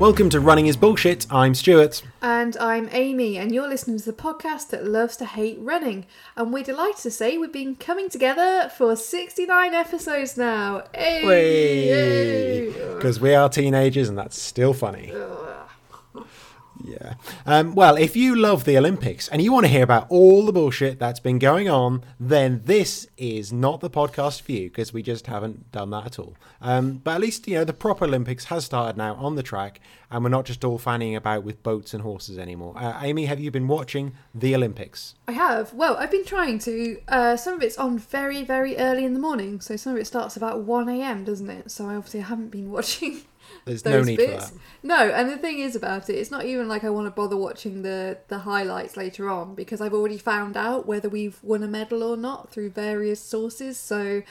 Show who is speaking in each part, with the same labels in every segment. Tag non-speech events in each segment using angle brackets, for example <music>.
Speaker 1: Welcome to Running is Bullshit. I'm Stuart.
Speaker 2: And I'm Amy, and you're listening to the podcast that loves to hate running. And we're delighted to say we've been coming together for 69 episodes now.
Speaker 1: Because we are teenagers and that's still funny. Oh, Yeah. Um, well, if you love the Olympics and you want to hear about all the bullshit that's been going on, then this is not the podcast for you because we just haven't done that at all. Um, but at least, you know, the proper Olympics has started now on the track and we're not just all fanning about with boats and horses anymore. Uh, Amy, have you been watching the Olympics?
Speaker 2: I have. Well, I've been trying to. Uh, some of it's on very, very early in the morning. So some of it starts about 1am, doesn't it? So I obviously haven't been <laughs> watching
Speaker 1: there's no need bits. for that.
Speaker 2: No, and the thing is about it, it's not even like I want to bother watching the the highlights later on because I've already found out whether we've won a medal or not through various sources. So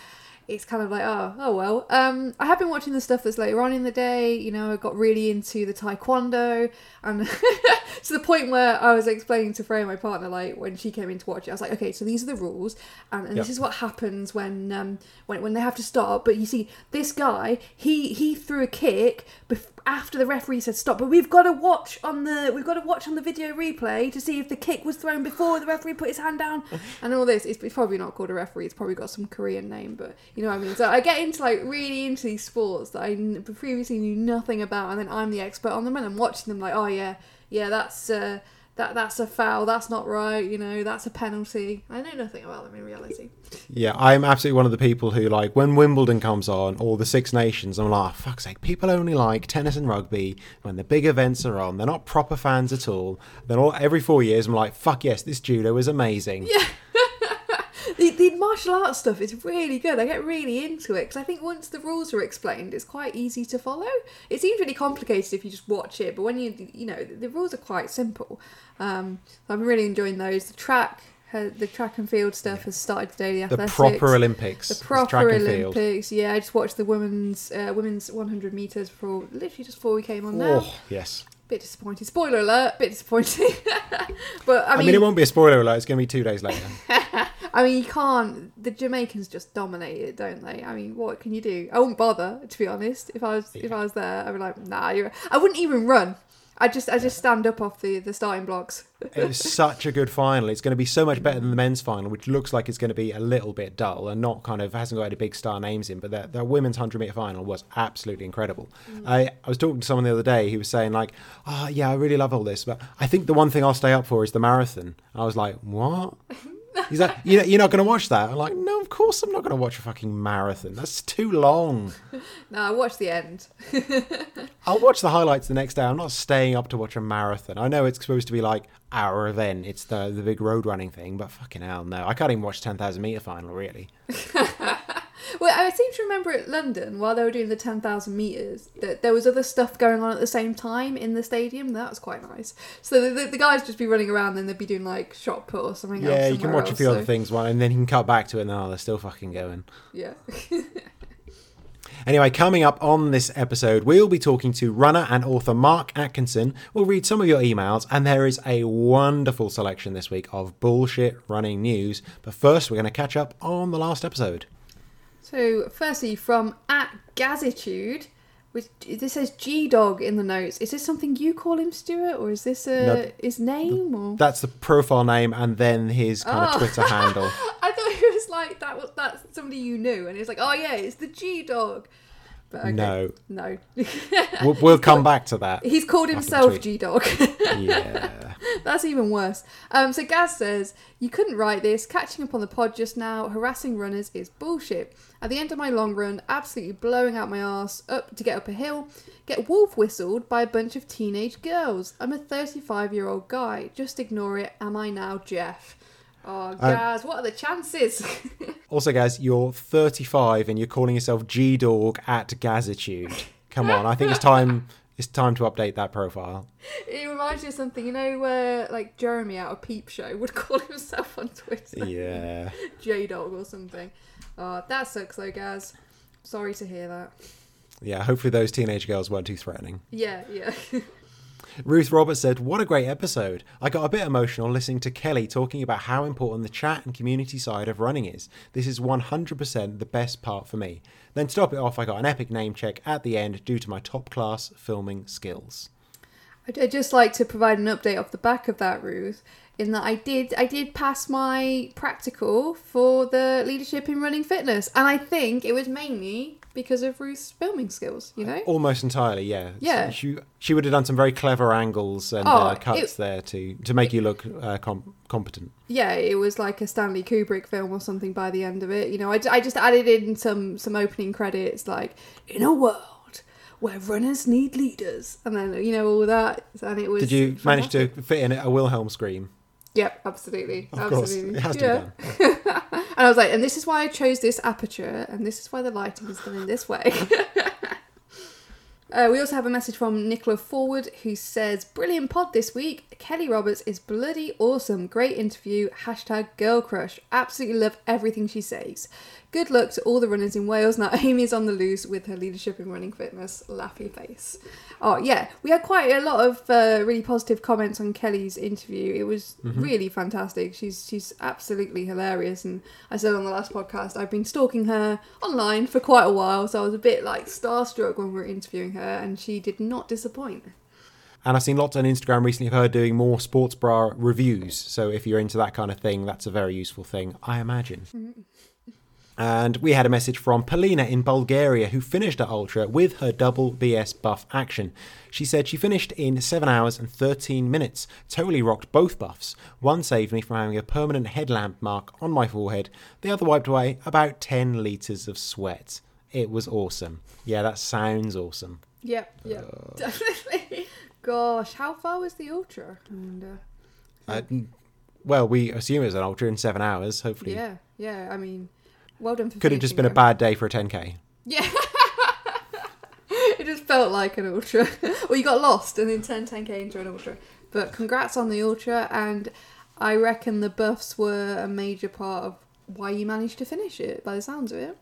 Speaker 2: it's kind of like oh oh well um i have been watching the stuff that's later on in the day you know i got really into the taekwondo and <laughs> to the point where i was explaining to freya my partner like when she came in to watch it i was like okay so these are the rules and, and yep. this is what happens when um when, when they have to stop but you see this guy he he threw a kick bef- after the referee said stop, but we've got to watch on the we've got to watch on the video replay to see if the kick was thrown before the referee put his hand down <laughs> and all this. It's, it's probably not called a referee. It's probably got some Korean name, but you know what I mean. So I get into like really into these sports that I previously knew nothing about, and then I'm the expert on them, and I'm watching them like, oh yeah, yeah, that's. Uh, that that's a foul, that's not right, you know, that's a penalty. I know nothing about them in reality.
Speaker 1: Yeah, I'm absolutely one of the people who like when Wimbledon comes on or the Six Nations, I'm like, oh, fuck's sake, people only like tennis and rugby when the big events are on. They're not proper fans at all. Then all every four years I'm like, fuck yes, this judo is amazing.
Speaker 2: Yeah. <laughs> the, the martial arts stuff is really good. I get really into it because I think once the rules are explained, it's quite easy to follow. It seems really complicated if you just watch it, but when you you know the rules are quite simple. Um, I'm really enjoying those. The track the track and field stuff has started today. The athletics,
Speaker 1: the proper Olympics,
Speaker 2: the proper Olympics. Yeah, I just watched the women's uh, women's 100 meters for literally just before we came on. Now,
Speaker 1: oh yes,
Speaker 2: bit disappointing. Spoiler alert, bit disappointing. <laughs> but I mean,
Speaker 1: I mean, it won't be a spoiler alert. It's going to be two days later. <laughs>
Speaker 2: I mean, you can't. The Jamaicans just dominate it, don't they? I mean, what can you do? I wouldn't bother, to be honest. If I was, yeah. if I was there, I'd be like, nah. You're... I wouldn't even run. I just, I just stand up off the the starting blocks.
Speaker 1: it was <laughs> such a good final. It's going to be so much better than the men's final, which looks like it's going to be a little bit dull and not kind of hasn't got any big star names in. But the, the women's hundred meter final was absolutely incredible. Mm. I, I was talking to someone the other day. He was saying like, "Oh yeah, I really love all this, but I think the one thing I'll stay up for is the marathon." I was like, "What?" <laughs> He's like, you know, you're not going to watch that. I'm like, no, of course I'm not going to watch a fucking marathon. That's too long. <laughs>
Speaker 2: no, I watch the end. <laughs>
Speaker 1: I'll watch the highlights the next day. I'm not staying up to watch a marathon. I know it's supposed to be like our event. It's the the big road running thing, but fucking hell, no. I can't even watch 10,000 meter final, really. <laughs>
Speaker 2: Well, I seem to remember at London while they were doing the 10,000 metres that there was other stuff going on at the same time in the stadium. That was quite nice. So the, the, the guys just be running around and they'd be doing like shot put or something
Speaker 1: yeah, you can watch else, a few so. other things while, and then you can cut back to it and oh, they're still fucking going.
Speaker 2: Yeah. <laughs>
Speaker 1: Anyway, coming up on this episode, we'll be talking to runner and author Mark Atkinson. We'll read some of your emails, and there is a wonderful selection this week of bullshit running news. But first, we're going to catch up on the last episode.
Speaker 2: So, firstly, from at Gazitude, which this says G Dog in the notes. Is this something you call him, Stuart, or is this a, no, his name? Or
Speaker 1: that's the profile name and then his kind oh. of Twitter handle. <laughs>
Speaker 2: I thought it was like that was that's somebody you knew, and it's like, oh yeah, it's the G Dog.
Speaker 1: But okay. No,
Speaker 2: no. <laughs>
Speaker 1: we'll, we'll come back to that.
Speaker 2: He's called himself G Dog. <laughs>
Speaker 1: yeah,
Speaker 2: that's even worse. Um, so Gaz says you couldn't write this. Catching up on the pod just now, harassing runners is bullshit. At the end of my long run, absolutely blowing out my ass up to get up a hill, get wolf whistled by a bunch of teenage girls. I'm a 35 year old guy. Just ignore it. Am I now Jeff? Oh, Gaz, um, what are the chances? <laughs>
Speaker 1: also, guys, you're 35 and you're calling yourself G Dog at Gazitude. Come on, I think it's time. It's time to update that profile.
Speaker 2: It reminds me of something, you know, where like Jeremy out of Peep Show would <laughs> call himself on Twitter.
Speaker 1: Yeah. <laughs>
Speaker 2: J Dog or something. Oh, that sucks though, Gaz. Sorry to hear that.
Speaker 1: Yeah, hopefully those teenage girls weren't too threatening.
Speaker 2: Yeah, yeah.
Speaker 1: Ruth Roberts said, What a great episode. I got a bit emotional listening to Kelly talking about how important the chat and community side of running is. This is 100% the best part for me. Then to top it off, I got an epic name check at the end due to my top class filming skills.
Speaker 2: I'd just like to provide an update off the back of that, Ruth. In that I did, I did pass my practical for the leadership in running fitness, and I think it was mainly because of Ruth's filming skills. You know,
Speaker 1: Almost entirely, yeah.
Speaker 2: Yeah.
Speaker 1: She, she would have done some very clever angles and
Speaker 2: Oh,
Speaker 1: uh, cuts
Speaker 2: it-
Speaker 1: there to, to make you look uh, com- competent.
Speaker 2: yeah, it was like a Stanley Kubrick film or something by the end of it. You know, I, I just added in some some opening credits like in a world where runners need leaders, and then you know all that, and it was.
Speaker 1: Did you manage to fit in a Wilhelm scream?
Speaker 2: Yep, absolutely,
Speaker 1: Of course,
Speaker 2: absolutely.
Speaker 1: it has to
Speaker 2: yeah.
Speaker 1: be done. <laughs>
Speaker 2: And I was like, and this is why I chose this aperture, and this is why the lighting is done in this way. <laughs> uh, we also have a message from Nicola Forward who says, Brilliant pod this week. Kelly Roberts is bloody awesome. Great interview. Hashtag girl crush. Absolutely love everything she says. Good luck to all the runners in Wales. Now <laughs> Amy's on the loose with her leadership in running fitness. Laughy face. Oh, yeah. We had quite a lot of uh, really positive comments on Kelly's interview. It was really fantastic. She's she's absolutely hilarious. And I said on the last podcast, I've been stalking her online for quite a while. So I was a bit like starstruck when we were interviewing her. And she did not disappoint.
Speaker 1: And I've seen lots on Instagram recently of her doing more sports bra reviews. So if you're into that kind of thing, that's a very useful thing, I imagine. And we had a message from Polina in Bulgaria who finished her ultra with her double BS buff action. She said she finished in 7 hours and 13 minutes. Totally rocked both buffs. One saved me from having a permanent headlamp mark on my forehead, the other wiped away about 10 litres of sweat. It was awesome. Yeah, that sounds awesome.
Speaker 2: Yep, yep. Definitely. <laughs> Gosh, how far was the ultra? I wonder.
Speaker 1: Uh, well, we assume it was an ultra in 7 hours, hopefully.
Speaker 2: Yeah, yeah. I mean, well done for
Speaker 1: Could have just been a bad day for a 10k.
Speaker 2: Yeah. <laughs> it just felt like an ultra. <laughs> well, you got lost and then turned 10k into an ultra. But congrats on the ultra, and I reckon the buffs were a major part of why you managed to finish it, by the sounds of it.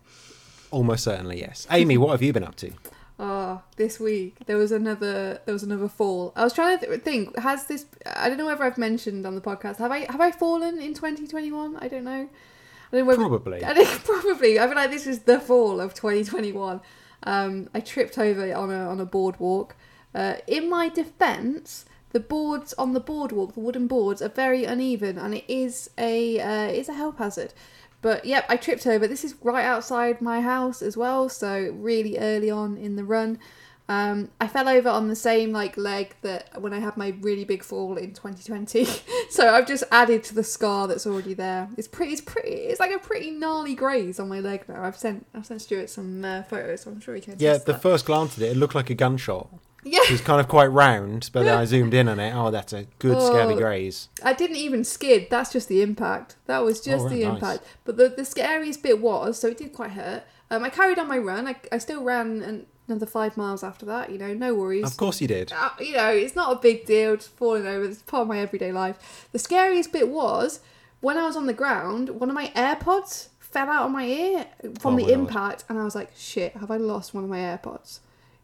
Speaker 1: Almost certainly, yes. Amy, what have you been up to?
Speaker 2: Oh, this week there was another there was another fall. I was trying to th- think has this I don't know whether I've mentioned on the podcast. Have I have I fallen in 2021? I don't know. I know
Speaker 1: Probably. <laughs>
Speaker 2: I think probably. I feel like this is the fall of 2021. Um, I tripped over on a on a boardwalk. Uh, in my defence, the boards on the boardwalk, the wooden boards, are very uneven, and it is a uh, is a health hazard. But yep, I tripped over. This is right outside my house as well, so really early on in the run. Um, I fell over on the same like leg that when I had my really big fall in 2020. <laughs> so I've just added to the scar that's already there. It's pretty. It's pretty. It's like a pretty gnarly graze on my leg now. I've sent. I've sent Stuart some uh, photos. So I'm sure he can.
Speaker 1: See.
Speaker 2: Yeah,
Speaker 1: the
Speaker 2: that.
Speaker 1: first glance at it, it looked like a gunshot.
Speaker 2: yeah.
Speaker 1: It was kind of quite round, but then I <laughs> zoomed in on it. Oh, that's a good scabby
Speaker 2: Oh.
Speaker 1: graze.
Speaker 2: I didn't even skid. That's just the impact. That was just
Speaker 1: Oh,
Speaker 2: the
Speaker 1: nice.
Speaker 2: impact. But the, the scariest bit was, so it did quite hurt. Um, I carried on my run. I, I still ran an, another five miles after that. You know, no worries.
Speaker 1: Of course you did.
Speaker 2: Uh, you know, it's not a big deal. Just falling over. It's part of my everyday life. The scariest bit was when I was on the ground. One of my AirPods fell out of my ear from
Speaker 1: Oh
Speaker 2: the impact, and I was like, "Shit, have I lost one of my AirPods?"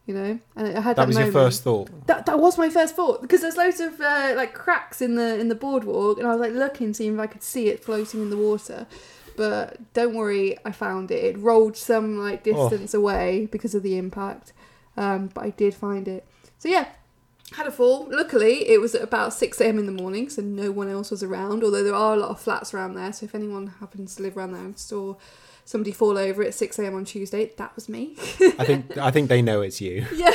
Speaker 2: You know, and I had that,
Speaker 1: That was your first thought.
Speaker 2: That, that was my first thought because there's loads of uh, like cracks in the in the boardwalk, and I was like looking, seeing if I could see it floating in the water. But don't worry, I found it. It rolled some like
Speaker 1: Oh.
Speaker 2: distance away because of the impact, um, but I did find it. So yeah, had a fall. Luckily, it was at about six a.m. in the morning, so no one else was around. Although there are a lot of flats around there, so if anyone happens to live around there and saw somebody fall over at six a.m. on Tuesday, that was me.
Speaker 1: I think I think they know it's you. <laughs>
Speaker 2: yeah.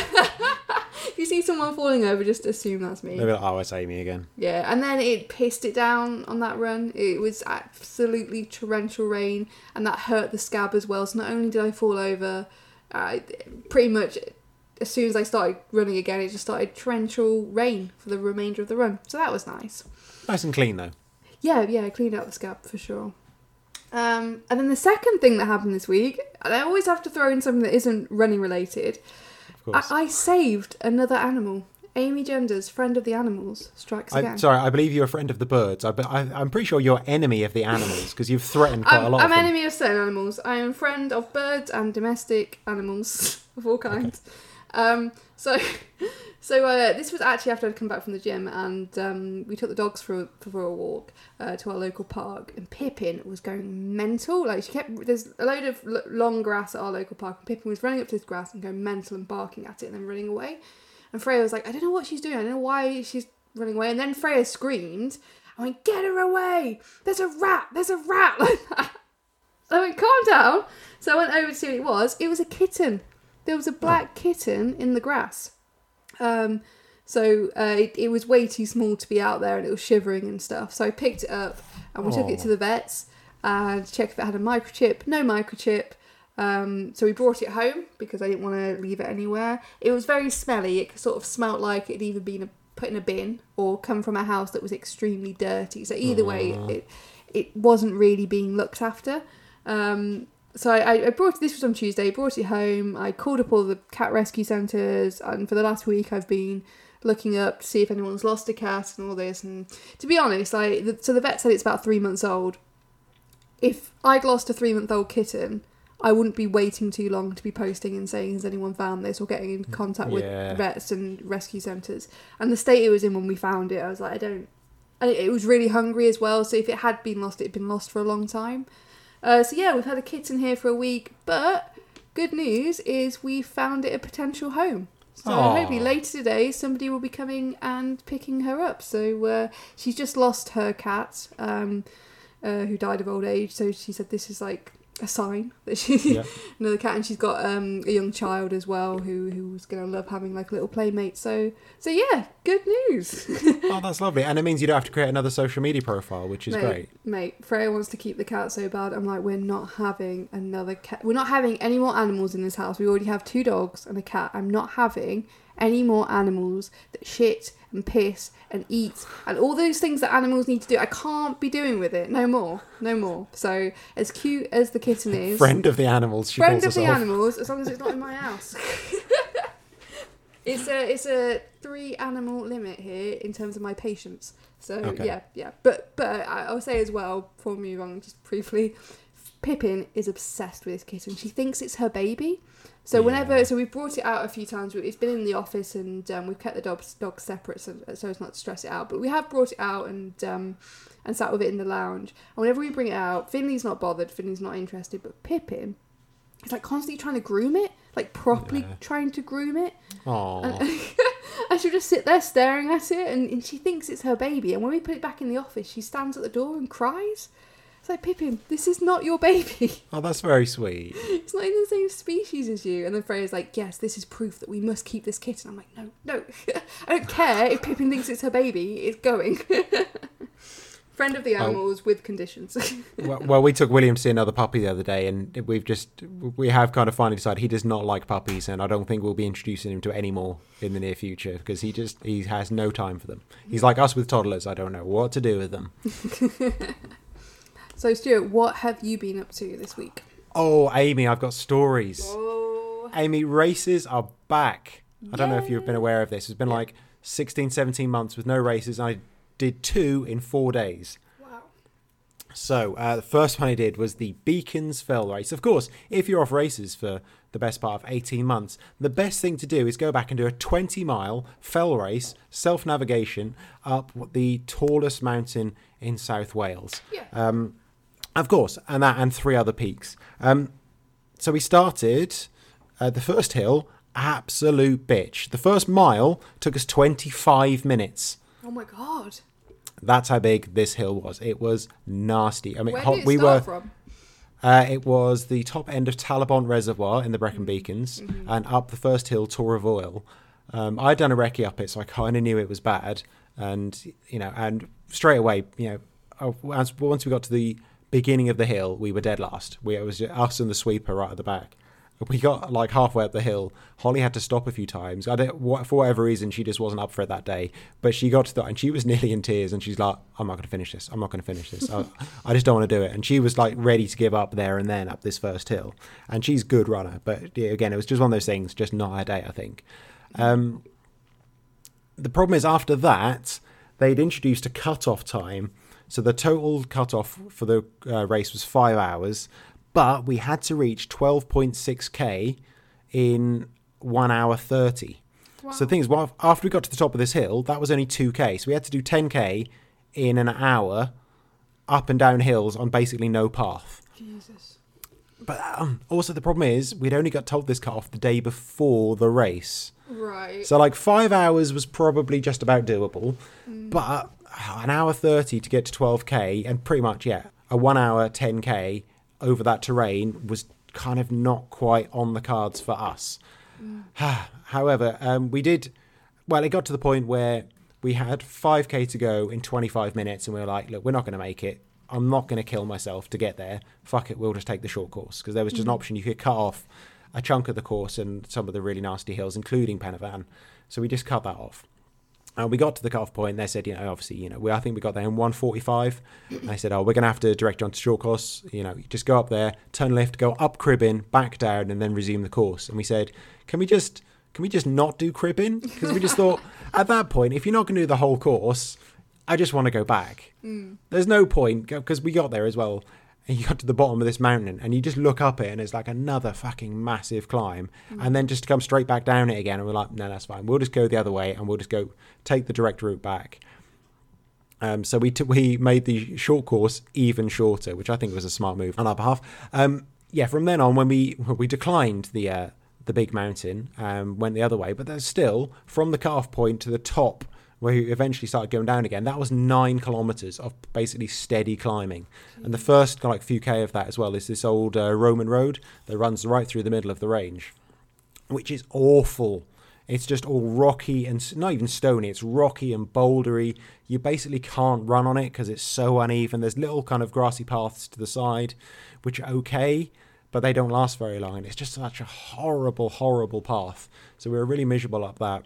Speaker 2: See someone falling over, just assume that's me.
Speaker 1: They'll be like, oh, it's Amy again.
Speaker 2: Yeah, and then it pissed it down on that run. It was absolutely torrential rain, and that hurt the scab as well. So not only did I fall over, uh, pretty much as soon as I started running again, it just started torrential rain for the remainder of the run. So that was nice.
Speaker 1: Nice and clean though.
Speaker 2: Yeah, yeah, I cleaned out the scab for sure. Um, and then the second thing that happened this week, and I always have to throw in something that isn't running related.
Speaker 1: Of
Speaker 2: I. I saved another animal. Amy Genders, friend of the animals, strikes
Speaker 1: I,
Speaker 2: again.
Speaker 1: sorry, I believe you're a friend of the birds. I, I, I'm pretty sure you're enemy of the animals because you've threatened quite a
Speaker 2: I'm,
Speaker 1: lot
Speaker 2: I'm
Speaker 1: of
Speaker 2: enemy of certain animals. I am friend of birds and domestic animals <laughs> of all kinds. Um, So, <laughs> so uh, this was actually after I'd come back from the gym, and um, we took the dogs for a, for a walk uh, to our local park. And Pippin was going mental. Like she kept there's a load of l- long grass at our local park, and Pippin was running up to this grass and going mental and barking at it, and then running away. And Freya was like, I don't know what she's doing. I don't know why she's running away. And then Freya screamed. I went, get her away! There's a rat! There's a rat! <laughs> Like that. I went, calm down. So I went over to see what it was. It was a kitten. There was a black kitten in the grass. Um, so uh, it, it was way too small to be out there and it was shivering and stuff. So I picked it up and we took it to the vets and checked if it had a microchip. No microchip. Um, so we brought it home because I didn't want to leave it anywhere. It was very smelly. It sort of smelt like it'd either been a, put in a bin or come from a house that was extremely dirty. So either way, it it wasn't really being looked after. Um, so I, I brought this was on Tuesday. Brought it home. I called up all the cat rescue centres, and for the last week I've been looking up to see if anyone's lost a cat and all this. And to be honest, I the, so the vet said it's about three months old. If I'd lost a three month old kitten, I wouldn't be waiting too long to be posting and saying has anyone found this or getting in contact with vets and rescue centres. And the state it was in when we found it, I was like, I don't. And it, it was really hungry as well. So if it had been lost, it had been lost for a long time. Uh, so yeah, we've had a kitten here for a week, but good news is we found it a potential home. So
Speaker 1: Aw.
Speaker 2: hopefully later today somebody will be coming and picking her up. So uh, she's just lost her cat, um, uh, who died of old age. So she said this is like a sign that she
Speaker 1: Yeah. <laughs>
Speaker 2: another cat, and she's got um, a young child as well who who was gonna love having like a little playmate. So so yeah, good news. <laughs>
Speaker 1: Oh, that's lovely. And it means you don't have to create another social media profile, which is
Speaker 2: mate,
Speaker 1: great.
Speaker 2: Mate, Freya wants to keep the cat so bad. I'm like, we're not having another cat. We're not having any more animals in this house. We already have two dogs and a cat. I'm not having any more animals that shit and piss and eat and all those things that animals need to do. I can't be doing with it. No more. No more. So, as cute as the kitten is,
Speaker 1: Friend of the animals, she
Speaker 2: friend of the animals, as long as it's not in my house. it's a it's a three animal limit here in terms of my patience. So
Speaker 1: Okay.
Speaker 2: yeah, yeah. But but I'll say as well, before we move on, just briefly, Pippin is obsessed with this kitten. She thinks it's her baby. So whenever,
Speaker 1: Yeah.
Speaker 2: so we've brought it out a few times. It's been in the office, and um, we've kept the dogs dogs separate, so, so as not to stress it out. But we have brought it out and um, and sat with it in the lounge. And whenever we bring it out, Finley's not bothered. Finley's not interested. But Pippin, is like constantly trying to groom it, like properly
Speaker 1: Yeah.
Speaker 2: trying to groom it.
Speaker 1: Aw.
Speaker 2: And, <laughs> and she'll just sit there staring at it, and, and she thinks it's her baby. And when we put it back in the office, she stands at the door and cries. It's like Pippin, this is not your baby. <laughs>
Speaker 1: Oh, that's very sweet.
Speaker 2: It's not in the same species as you. And then Freya's like, yes, this is proof that we must keep this kitten. I'm like, no, no. <laughs> I don't care if Pippin thinks it's her baby. It's going. <laughs> Friend of the
Speaker 1: Oh.
Speaker 2: animals with conditions.
Speaker 1: well, well, we took William to see another puppy the other day, and we've just we have kind of finally decided he does not like puppies, and I don't think we'll be introducing him to any more in the near future because he just he has no time for them. He's hmm. like us with toddlers. I don't know what to do with them.
Speaker 2: So, Stuart, what have you been up to this week?
Speaker 1: Oh, Amy, I've got stories.
Speaker 2: Oh.
Speaker 1: Amy, races are back. I don't know if you've been aware of this. It's been like 16, 17 months with no races, I did two in four days.
Speaker 2: Wow.
Speaker 1: So uh, the first one I did was the Beacons Fell race. Of course, if you're off races for the best part of 18 months, the best thing to do is go back and do a 20 mile fell race, self navigation up the tallest mountain in South Wales.
Speaker 2: Yeah.
Speaker 1: Um, of course, and that and three other peaks. Um, so we started uh, the first hill, absolute bitch. The first mile took us 25 minutes.
Speaker 2: Oh my god.
Speaker 1: That's how big this hill was. It was nasty. I mean,
Speaker 2: Where did it
Speaker 1: we
Speaker 2: start
Speaker 1: were.
Speaker 2: from?
Speaker 1: Uh, it was the top end of Talybont Reservoir in the Brecon Beacons,
Speaker 2: Mm-hmm.
Speaker 1: and up the first hill, Tor y Foel. Um, I'd done a recce up it, so I kind of knew it was bad, and you know, and straight away, you know, uh, as, once we got to the beginning of the hill, we were dead last. We it was us and the sweeper right at the back. We got like halfway up the hill. Holly had to stop a few times. I don't, for whatever reason, she just wasn't up for it that day. But she got to the, and she was <laughs> nearly in tears. And she's like, "I'm not going to finish this. I'm not going to finish this. I, I just don't want to do it." And she was like ready to give up there and then up this first hill. And she's good runner, but yeah, again, it was just one of those things, just not her day. I think. Um, the problem is after that they'd introduced a cut-off time so the total cut-off for the uh, race was five hours but we had to reach 12.6k in 1 hour 30 So the thing is, well, after we got to the top of this hill, that was only 2k. So we had to do 10k in an hour up and down hills on basically no path.
Speaker 2: Jesus.
Speaker 1: But um, also the problem is we'd only got told this cut off the day before the race.
Speaker 2: Right.
Speaker 1: So like five hours was probably just about doable, but an hour thirty to get to twelve k, and pretty much yeah, a one hour ten k over that terrain was kind of not quite on the cards for us. <sighs> However, um, we did. Well, it got to the point where we had five k to go in twenty five minutes, and we were like, look, we're not going to make it. I'm not going to kill myself to get there. Fuck it, we'll just take the short course because there was just an option you could cut off a chunk of the course and some of the really nasty hills, including Pen y Fan. So we just cut that off. And we got to the cut-off point. And they said, you know, obviously, you know, we, I think we got there in 145. And I said, oh, we're going to have to direct you onto short course. You know, just go up there, turn left, go up Cribyn, back down, and then resume the course. And we said, can we just can we just not do Cribyn? Because we just <laughs> thought at that point, if you're not going to do the whole course, I just want to go back. Mm. There's no point because we got there as well. And you got to the bottom of this mountain, and you just look up it, and it's like another fucking massive climb, and then just to come straight back down it again. And we're like, no, that's fine. We'll just go the other way, and we'll just go take the direct route back. Um, so we t- we made the short course even shorter, which I think was a smart move on our behalf. Um, yeah, from then on, when we we declined the uh, the big mountain, um, went the other way, but there's still from the cut-off point to the top where we eventually started going down again. That was nine kilometers of basically steady climbing, and the first like few k of that as well is this old uh, Roman road that runs right through the middle of the range, which is awful. It's just all rocky and not even stony. It's rocky and bouldery. You basically can't run on it because it's so uneven. There's little kind of grassy paths to the side, which are okay, but they don't last very long. And it's just such a horrible, horrible path. So we were really miserable up that.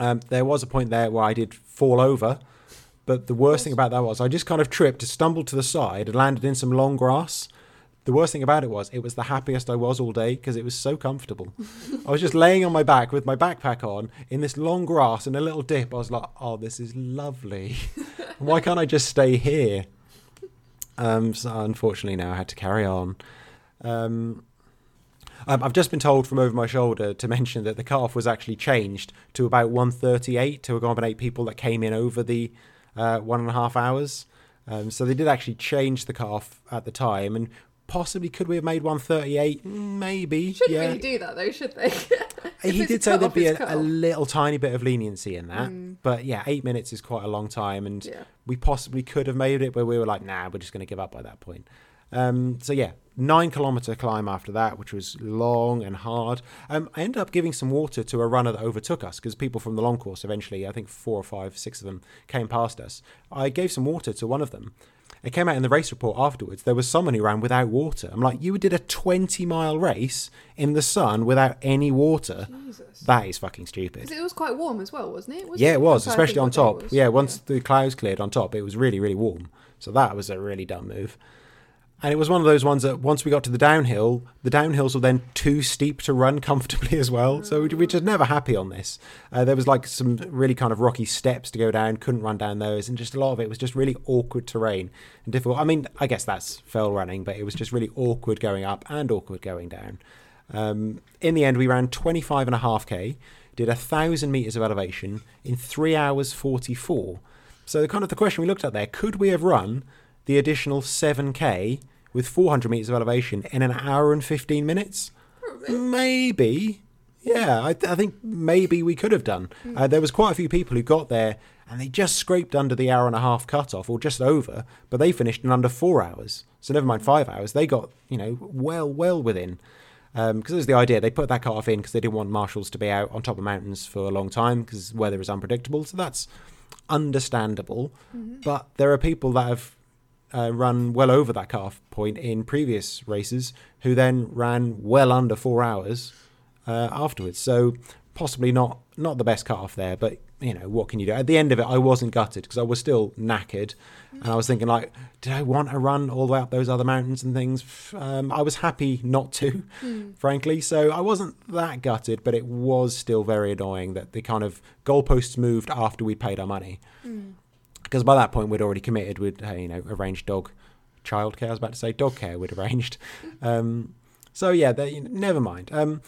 Speaker 1: Um, there was a point there where I did fall over, but the worst thing about that was I just kind of tripped, stumbled to the side, and landed in some long grass. The worst thing about it was it was the happiest I was all day because it was so comfortable. <laughs> I was just laying on my back with my backpack on in this long grass and a little dip. I was like, "Oh, this is lovely. <laughs> Why can't I just stay here?" Um, so unfortunately, now I had to carry on. Um, um, I've just been told from over my shoulder to mention that the cut-off was actually changed to about 138 to accommodate people that came in over the uh, one and a half hours. Um, so they did actually change the cut-off at the time, and possibly could we have made 138? Maybe.
Speaker 2: Shouldn't
Speaker 1: yeah.
Speaker 2: really do that though, should they? <laughs>
Speaker 1: He did say there'd be a, a little tiny bit of leniency in that, but yeah, eight minutes is quite a long time, and
Speaker 2: Yeah.
Speaker 1: we possibly could have made it, but we were like, nah, we're just going to give up by that point. Um, so yeah, nine kilometer climb after that, which was long and hard. Um, I ended up giving some water to a runner that overtook us because people from the long course eventually, I think four or five, six of them came past us. I gave some water to one of them. It came out in the race report afterwards. There was someone who ran without water. I'm like, you did a 20 mile race in the sun without any water.
Speaker 2: Jesus.
Speaker 1: That is fucking stupid.
Speaker 2: it was quite warm as well, wasn't it? Was
Speaker 1: Yeah, it was,
Speaker 2: I'm trying to
Speaker 1: especially on top. Yeah, once the clouds cleared on top, it was really, really warm. So that was a really dumb move. And it was one of those ones that once we got to the downhill, the downhills were then too steep to run <laughs> comfortably as well. So we- we're just never happy on this. Uh, there was like some really kind of rocky steps to go down, couldn't run down those, and just a lot of it was just really awkward terrain and difficult. I mean, I guess that's fell running, but it was just really awkward going up and awkward going down. Um, in the end, we ran 25 and a half K, did a thousand meters of elevation in three hours 44. So, the kind of the question we looked at there could we have run the additional 7K with 400 meters of elevation in an hour and 15 minutes? Maybe. Yeah, I, th- I think maybe we could have done. Hmm. Uh, there was quite a few people who got there and they just scraped under the hour and a half cutoff, or just over, but they finished in under four hours. So never mind five hours, they got you know well well within. Um, because there's the idea they put that cutoff in because they didn't want marshals to be out on top of mountains for a long time because weather is unpredictable. So that's understandable. Mm-hmm. But there are people that have uh, run well over that cutoff point in previous races who then ran well under four hours uh, afterwards. So possibly not not the best cutoff there, but you know what can you do? At the end of it, I wasn't gutted because I was still knackered, and I was thinking like, did I want to run all the way up those other mountains and things? Um, I was happy not to, <laughs> frankly. So I wasn't that gutted, but it was still very annoying that the kind of goalposts moved after we paid our money because by that point we'd already committed. We'd uh, you know arranged dog childcare. I was about to say dog care. We'd arranged. <laughs> Um, So yeah, they, never mind. Um,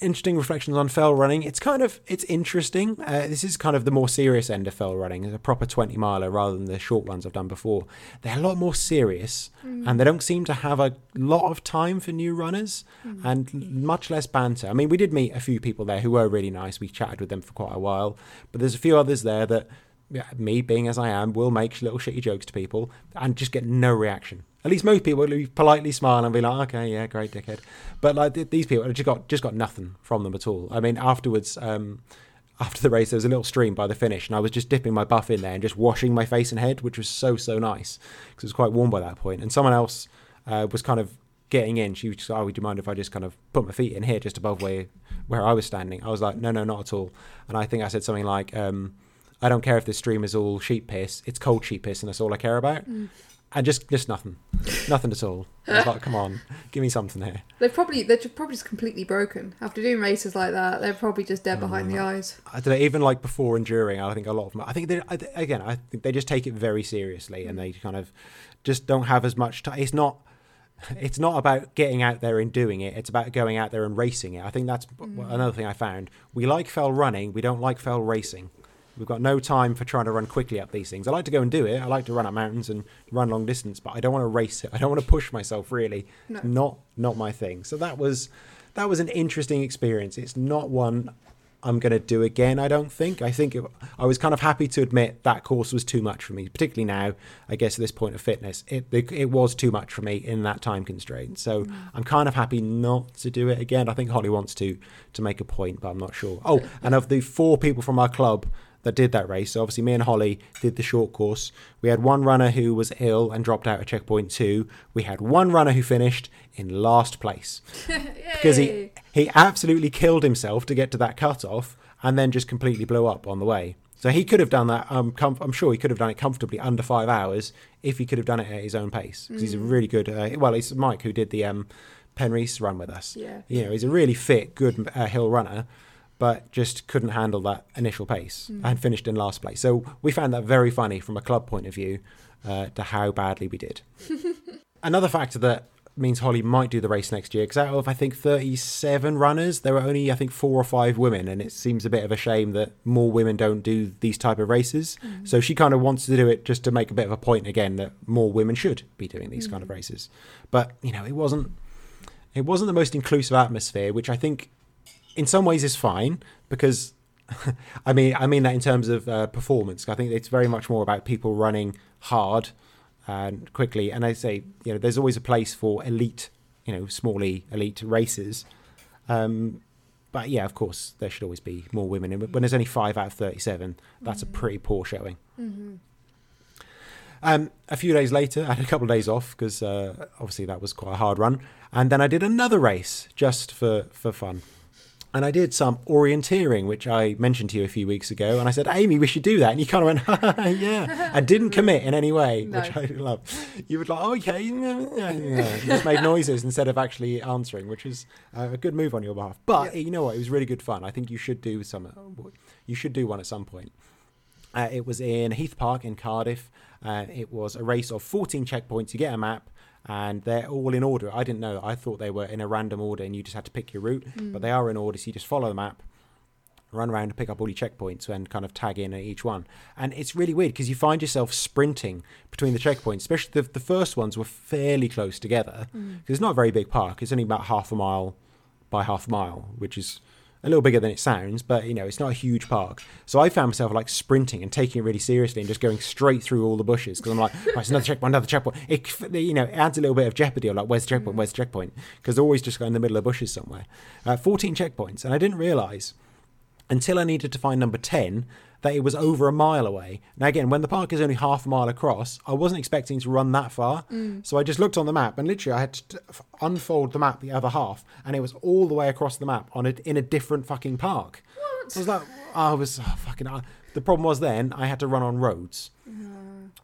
Speaker 1: interesting reflections on fell running. It's kind of it's interesting. Uh, this is kind of the more serious end of fell running, a proper twenty miler rather than the short ones I've done before. They're a lot more serious, mm. and they don't seem to have a lot of time for new runners, mm. and much less banter. I mean, we did meet a few people there who were really nice. We chatted with them for quite a while, but there's a few others there that me being as I am, will make little shitty jokes to people and just get no reaction. At least most people will politely smile and be like, "Okay, yeah, great, dickhead." But like th- these people, just got just got nothing from them at all. I mean, afterwards, um, after the race, there was a little stream by the finish, and I was just dipping my buff in there and just washing my face and head, which was so so nice because it was quite warm by that point. And someone else uh, was kind of getting in. She was just, "Oh, would you mind if I just kind of put my feet in here, just above where where I was standing?" I was like, "No, no, not at all." And I think I said something like. Um, I don't care if this stream is all sheep piss. It's cold sheep piss, and that's all I care about. Mm. And just, just nothing, nothing at all. I like, come on, give me something here.
Speaker 2: They're probably, they're probably just completely broken after doing races like that. They're probably just dead behind the mm. eyes.
Speaker 1: I don't know. Even like before and during, I think a lot of them. I think they, again, I think they just take it very seriously, and they kind of just don't have as much time. It's not it's not about getting out there and doing it. It's about going out there and racing it. I think that's mm. another thing I found. We like fell running. We don't like fell racing. We've got no time for trying to run quickly up these things. I like to go and do it. I like to run up mountains and run long distance, but I don't want to race it. I don't want to push myself really. No. Not not my thing. So that was that was an interesting experience. It's not one I'm going to do again. I don't think. I think it, I was kind of happy to admit that course was too much for me, particularly now. I guess at this point of fitness, it it, it was too much for me in that time constraint. So mm. I'm kind of happy not to do it again. I think Holly wants to to make a point, but I'm not sure. Oh, and of the four people from our club that did that race. So obviously, me and Holly did the short course. We had one runner who was ill and dropped out at checkpoint two. We had one runner who finished in last place <laughs> because he he absolutely killed himself to get to that cutoff and then just completely blew up on the way. So he could have done that. Um, com- I'm sure he could have done it comfortably under five hours if he could have done it at his own pace. Because mm. he's a mm. really good. Uh, well, it's Mike who did the um, Penrith run with us.
Speaker 2: Yeah.
Speaker 1: You know, he's a really fit, good uh, hill runner but just couldn't handle that initial pace mm. and finished in last place. So we found that very funny from a club point of view uh, to how badly we did. <laughs> Another factor that means Holly might do the race next year because out of I think 37 runners, there are only I think four or five women, and it seems a bit of a shame that more women don't do these type of races. Mm. So she kind of wants to do it just to make a bit of a point again that more women should be doing these mm. kind of mm. races. But you know, it wasn't it wasn't the most inclusive atmosphere, which I think in some ways is fine because <laughs> I mean I mean that in terms of uh, performance. I think it's very much more about people running hard and quickly. And I say you know there's always a place for elite, you know, small e elite races. Um, but yeah, of course, there should always be more women. And when there's only five out of 37, that's mm-hmm. a pretty poor showing. Mm-hmm. Um, a few days later, <laughs> I had a couple of days off because uh, obviously that was quite a hard run. And then I did another race just for, for fun and I did some orienteering, which I mentioned to you a few weeks ago. And I said, Amy, we should do that. And you kind of went, <laughs> yeah. I didn't <laughs> commit in any way, no. which I love. You would like, oh, okay. Yeah, yeah. You just made noises instead of actually answering, which is a good move on your behalf. But you know what? It was really good fun. I think you should do some. You should do one at some point. Uh, it was in Heath Park in Cardiff. Uh, it was a race of 14 checkpoints. You get a map and they're all in order. I didn't know. I thought they were in a random order and you just had to pick your route, mm. but they are in order. So you just follow the map, run around and pick up all your checkpoints and kind of tag in at each one. And it's really weird because you find yourself sprinting between the checkpoints, especially the, the first ones were fairly close together because mm. it's not a very big park. It's only about half a mile by half a mile, which is a little bigger than it sounds, but you know, it's not a huge park. So I found myself like sprinting and taking it really seriously and just going straight through all the bushes because I'm like, right, it's another checkpoint, <laughs> another checkpoint. It, you know, it adds a little bit of jeopardy of like, where's the checkpoint, where's the checkpoint? Because they're always just going in the middle of bushes somewhere. Uh, 14 checkpoints, and I didn't realize until I needed to find number 10 that it was over a mile away. Now, again, when the park is only half a mile across, I wasn't expecting to run that far. Mm. So I just looked on the map and literally I had to unfold the map the other half, and it was all the way across the map on a, in a different fucking park.
Speaker 2: What?
Speaker 1: I was like, I was oh, fucking. Uh, the problem was then I had to run on roads.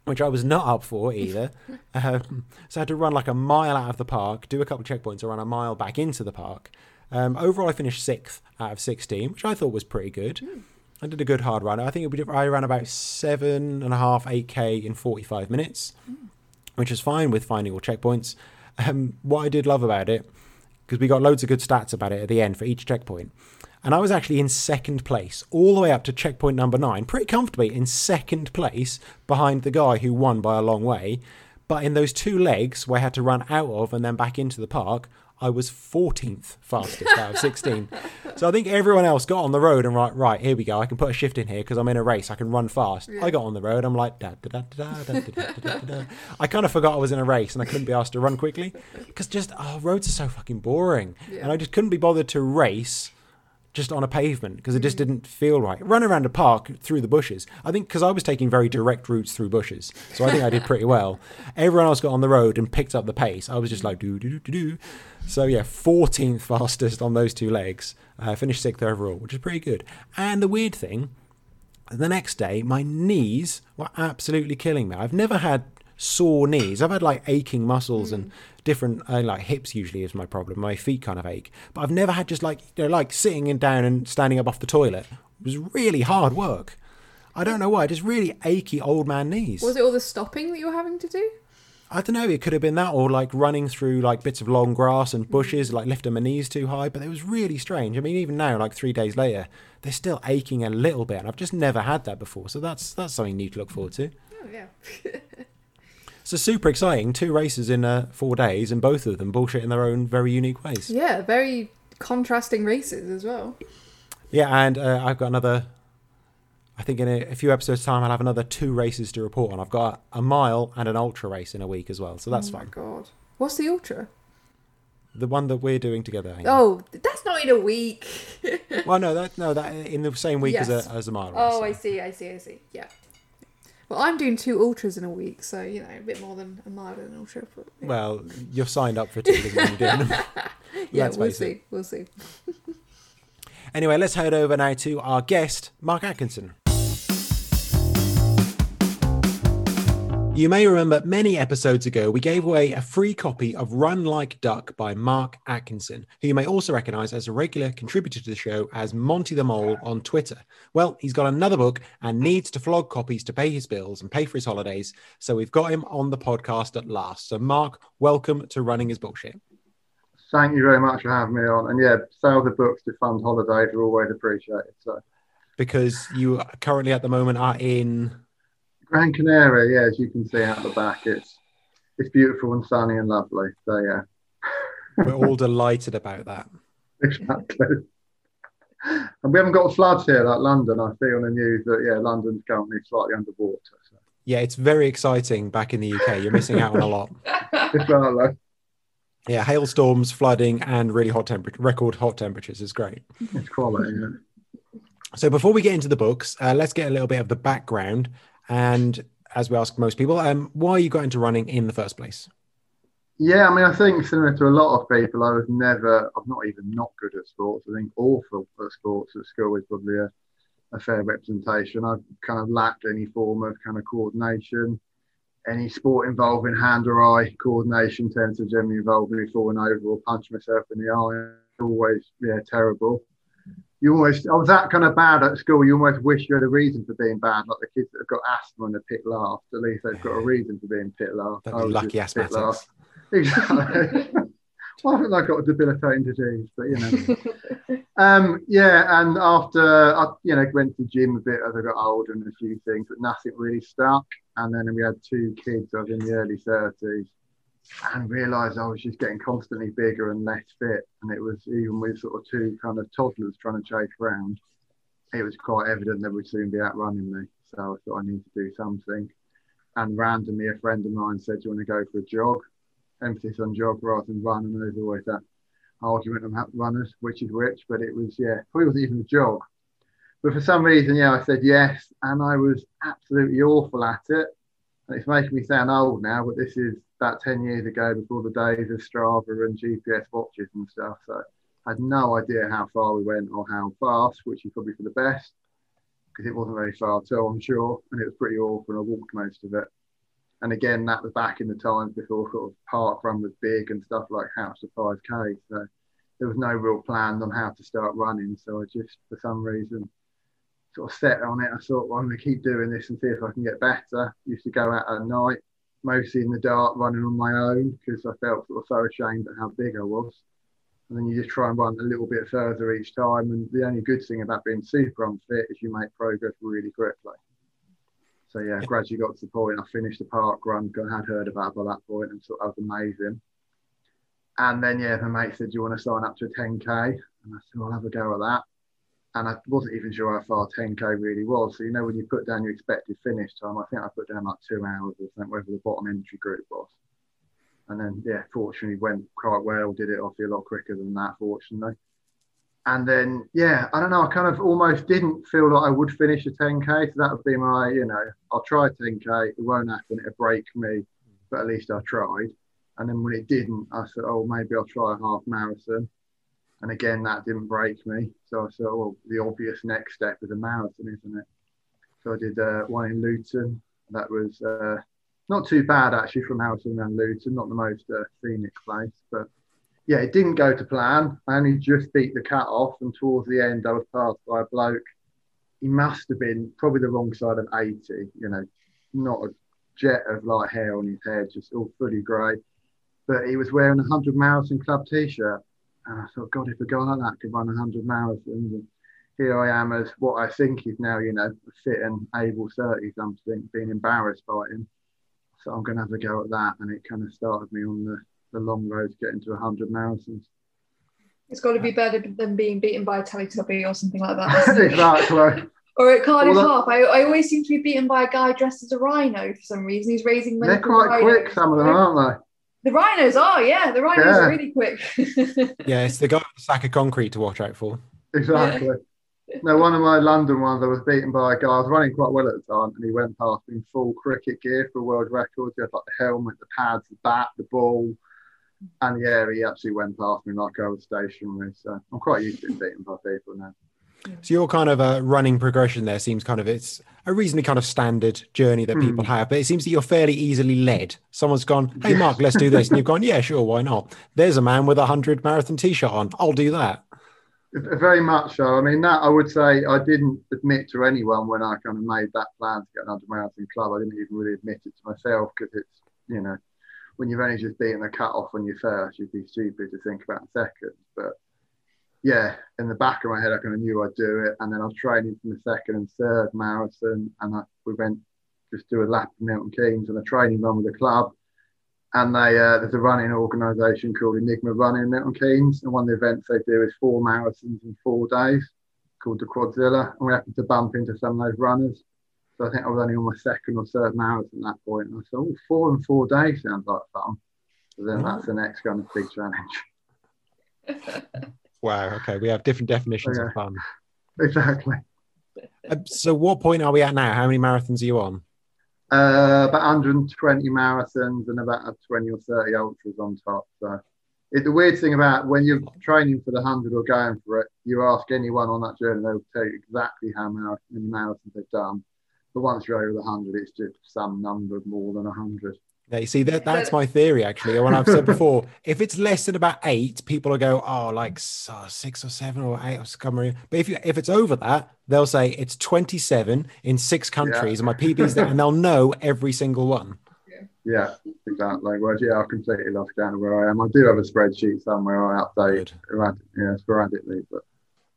Speaker 1: Which I was not up for either. <laughs> um, so I had to run like a mile out of the park, do a couple checkpoints, and run a mile back into the park. Um, overall, I finished sixth out of 16, which I thought was pretty good. Mm. I did a good hard run. I think I ran about seven and a half, eight k in forty five minutes, mm. which is fine with finding all checkpoints. Um, what I did love about it, because we got loads of good stats about it at the end for each checkpoint. And I was actually in second place, all the way up to checkpoint number nine, pretty comfortably in second place behind the guy who won by a long way. But in those two legs where I had to run out of and then back into the park, I was 14th fastest out of 16. So I think everyone else got on the road and right, right, here we go. I can put a shift in here because I'm in a race. I can run fast.
Speaker 2: Yeah.
Speaker 1: I got on the road. I'm like, da, da, da, da, da, da, da, da. I kind of forgot I was in a race and I couldn't be asked to run quickly because just, oh, roads are so fucking boring.
Speaker 2: Yeah.
Speaker 1: And I just couldn't be bothered to race just on a pavement because it just didn't feel right. Run around a park through the bushes. I think because I was taking very direct routes through bushes, so I think I did pretty well. <laughs> Everyone else got on the road and picked up the pace. I was just like do do do do do. So yeah, 14th fastest on those two legs. Uh, finished sixth overall, which is pretty good. And the weird thing, the next day my knees were absolutely killing me. I've never had sore knees. I've had like aching muscles and different uh, like hips usually is my problem. My feet kind of ache, but I've never had just like you know like sitting and down and standing up off the toilet. It was really hard work. I don't know why, just really achy old man knees.
Speaker 2: Was it all the stopping that you were having to do?
Speaker 1: I don't know. It could have been that, or like running through like bits of long grass and bushes, like lifting my knees too high. But it was really strange. I mean, even now, like three days later, they're still aching a little bit, and I've just never had that before. So that's that's something new to look forward to.
Speaker 2: Oh yeah. <laughs>
Speaker 1: So super exciting. Two races in uh, four days, and both of them bullshit in their own very unique ways.
Speaker 2: yeah, very contrasting races as well.
Speaker 1: Yeah, and uh, I've got another. I think in a, a few episodes' time, I'll have another two races to report on. I've got a mile and an ultra race in a week as well, so that's
Speaker 2: oh my
Speaker 1: fun.
Speaker 2: god. What's the ultra?
Speaker 1: The one that we're doing together.
Speaker 2: Oh, that's not in a week. <laughs>
Speaker 1: Well, no, that no, that in the same week as a as a mile. race,
Speaker 2: oh,
Speaker 1: so.
Speaker 2: I see, I see, I see. Yeah. Well, I'm doing two ultras in a week, so you know, a bit more than a mile and an ultra. But, yeah,
Speaker 1: Well, you're signed up for two. you're doing them.
Speaker 2: yeah <laughs> we'll
Speaker 1: face it.
Speaker 2: see. We'll see. <laughs>
Speaker 1: Anyway, let's head over now to our guest, Mark Atkinson. You may remember many episodes ago, we gave away a free copy of Run Like Duck by Mark Atkinson, who you may also recognize as a regular contributor to the show as Monty the Mole on Twitter. Well, he's got another book and needs to flog copies to pay his bills and pay for his holidays, so we've got him on the podcast at last. So, Mark, welcome to Running is Bullshit.
Speaker 3: Thank you very much for having me on. And yeah, sales of books to fund holidays are always appreciated. So
Speaker 1: Because you currently at the moment are in
Speaker 3: Gran Canaria, yeah, as you can see out the back, it's it's beautiful and sunny and lovely. So yeah, <laughs>
Speaker 1: We're all delighted about that.
Speaker 3: exactly. And we haven't got floods here like London. I see on the news that yeah, London's currently slightly underwater. So
Speaker 1: Yeah, it's very exciting back in the UK. You're missing out on a lot. <laughs> <laughs>
Speaker 3: it's
Speaker 1: Yeah, hailstorms, flooding, and really hot temperature, record hot temperatures is great.
Speaker 3: it's quality. Yeah.
Speaker 1: So before we get into the books, uh, let's get a little bit of the background. And as we ask most people, um, why you got into running in the first place?
Speaker 3: Yeah, I mean, I think similar to a lot of people, I was never, I'm not even not good at sports. I think awful at sports at school is probably a, a fair representation. I've kind of lacked any form of kind of coordination. Any sport involving hand or eye coordination tends to generally involve me falling over or punching myself in the eye. Always, yeah, terrible. You almost, I was that kind of bad at school. You almost wish you had a reason for being bad, like the kids that have got asthma and are pit last. At least they've got a reason for being pit last.
Speaker 1: They'd be lucky
Speaker 3: just pit
Speaker 1: asthmatics. <laughs>
Speaker 3: Exactly. <laughs> well, I haven't I got a debilitating disease, but you know. <laughs> um, yeah, and after I, you know, went to the gym a bit as I got older and a few things, but nothing really stuck. And then we had two kids. I was in the early thirties, and realised I was just getting constantly bigger and less fit. And it was even with sort of two kind of toddlers trying to chase around, it was quite evident that we'd soon be outrunning me. So I thought I need to do something. And randomly, a friend of mine said, "Do you want to go for a jog?" Emphasis on jog rather than run, and there's always that argument about runners, which is which. But it was, yeah, probably wasn't even a jog. But for some reason, yeah, I said yes, and I was absolutely awful at it. And it's making me sound old now, but this is about 10 years ago before the days of Strava and GPS watches and stuff. So I had no idea how far we went or how fast, which is probably for the best because it wasn't very far at all, I'm sure. And it was pretty awful, I walked most of it. And again, that was back in the times before sort of park run was big and stuff like Couch to 5K. So there was no real plan on how to start running. So I just, for some reason, sort of set on it. I thought, well, I'm going to keep doing this and see if I can get better. Used to go out at night, mostly in the dark, running on my own because I felt sort of so ashamed at how big I was. and then you just try and run a little bit further each time. And the only good thing about being super unfit is you make progress really quickly. So yeah, gradually got to the point. I finished the park run. I had heard about it by that point and thought that was amazing. And then yeah, the mate said, "Do you want to sign up to a 10k?" And I said, "I'll have a go at that." And I wasn't even sure how far 10k really was. So you know, when you put down your expected finish time, I think I put down like two hours or something, whatever the bottom entry group was. And then yeah, fortunately went quite well. Did it obviously a lot quicker than that, fortunately. And then yeah, I don't know. I kind of almost didn't feel like I would finish a 10k. So that would be my, you know, I'll try 10k. It won't happen. It'll break me, but at least I tried. And then when it didn't, I said, oh, maybe I'll try a half marathon. And again, that didn't break me. So I thought, well, the obvious next step is a marathon, isn't it? So I did uh, one in Luton. That was uh, not too bad actually from Hamilton and Luton, not the most uh, scenic place, but yeah, it didn't go to plan. I only just beat the cut off, and towards the end, I was passed by a bloke. He must have been probably the wrong side of 80, you know, not a jet of light hair on his head, just all fully grey but he was wearing a 100 marathon club t-shirt. And I thought, God, if a guy like that could run 100 marathons, and here I am as what I think is now, you know, fit and able 30 something, being embarrassed by him. So I'm going to have a go at that. And it kind of started me on the, the long road to getting to 100 marathons.
Speaker 2: It's got to be better than being beaten by a Teletubby or something like that. <laughs>
Speaker 3: exactly.
Speaker 2: Or at Cardiff well, Half, I, I always seem to be beaten by a guy dressed as a rhino for some reason. He's raising
Speaker 3: money. They're quite quick, some of them, aren't they?
Speaker 2: The rhinos are, yeah. The rhinos yeah. are really quick. <laughs>
Speaker 1: yeah, it's the guy with the sack of concrete to watch out for.
Speaker 3: Exactly. Yeah. No, one of my London ones, I was beaten by a guy. I was running quite well at the time, and he went past me in full cricket gear for a world records. He had like the helmet, the pads, the bat, the ball, and yeah, he actually went past me like I was stationary. So I'm quite used to being beaten by people now.
Speaker 1: So your kind of a running progression there seems kind of it's a reasonably kind of standard journey that people mm. have, but it seems that you're fairly easily led. Someone's gone, "Hey, Mark, let's do this," and you've gone, "Yeah, sure, why not?" There's a man with a hundred marathon t-shirt on. I'll do that.
Speaker 3: Very much so. I mean, that I would say I didn't admit to anyone when I kind of made that plan to get an 100 marathon club. I didn't even really admit it to myself because it's, you know, when you've only just beaten the cut off on your first, you'd be stupid to think about second. But yeah, in the back of my head, I kind of knew I'd do it. And then I was training from the second and third marathon, and I, we went just do a lap of Milton Keynes and a training run with the club. And they uh, there's a running organisation called Enigma Running in Milton Keynes, and one of the events they do is four marathons in four days, called the Quadzilla. And we happened to bump into some of those runners. So I think I was only on my second or third marathon at that point, and I thought, oh, four in four days sounds like fun. So then that's the next kind of big challenge. <laughs>
Speaker 1: Wow. Okay. We have different definitions of fun.
Speaker 3: Exactly.
Speaker 1: Uh, so, what point are we at now? How many marathons are you on?
Speaker 3: Uh, about 120 marathons and about 20 or 30 ultras on top. So, it, the weird thing about when you're training for the 100 or going for it, you ask anyone on that journey, they'll tell you exactly how many marathons they've done. But once you're over the 100, it's just some number more than 100.
Speaker 1: Yeah, you see that that's my theory actually. When I've said before, <laughs> if it's less than about eight, people will go, oh, like uh, six or seven or eight or something. But if you if it's over that, they'll say it's twenty seven in six countries, yeah. and my PB's there, and they'll know every single one.
Speaker 3: Yeah, exactly. Well, yeah, I've completely lost count of where I am. I do have a spreadsheet somewhere I update, yeah, sporadically, but.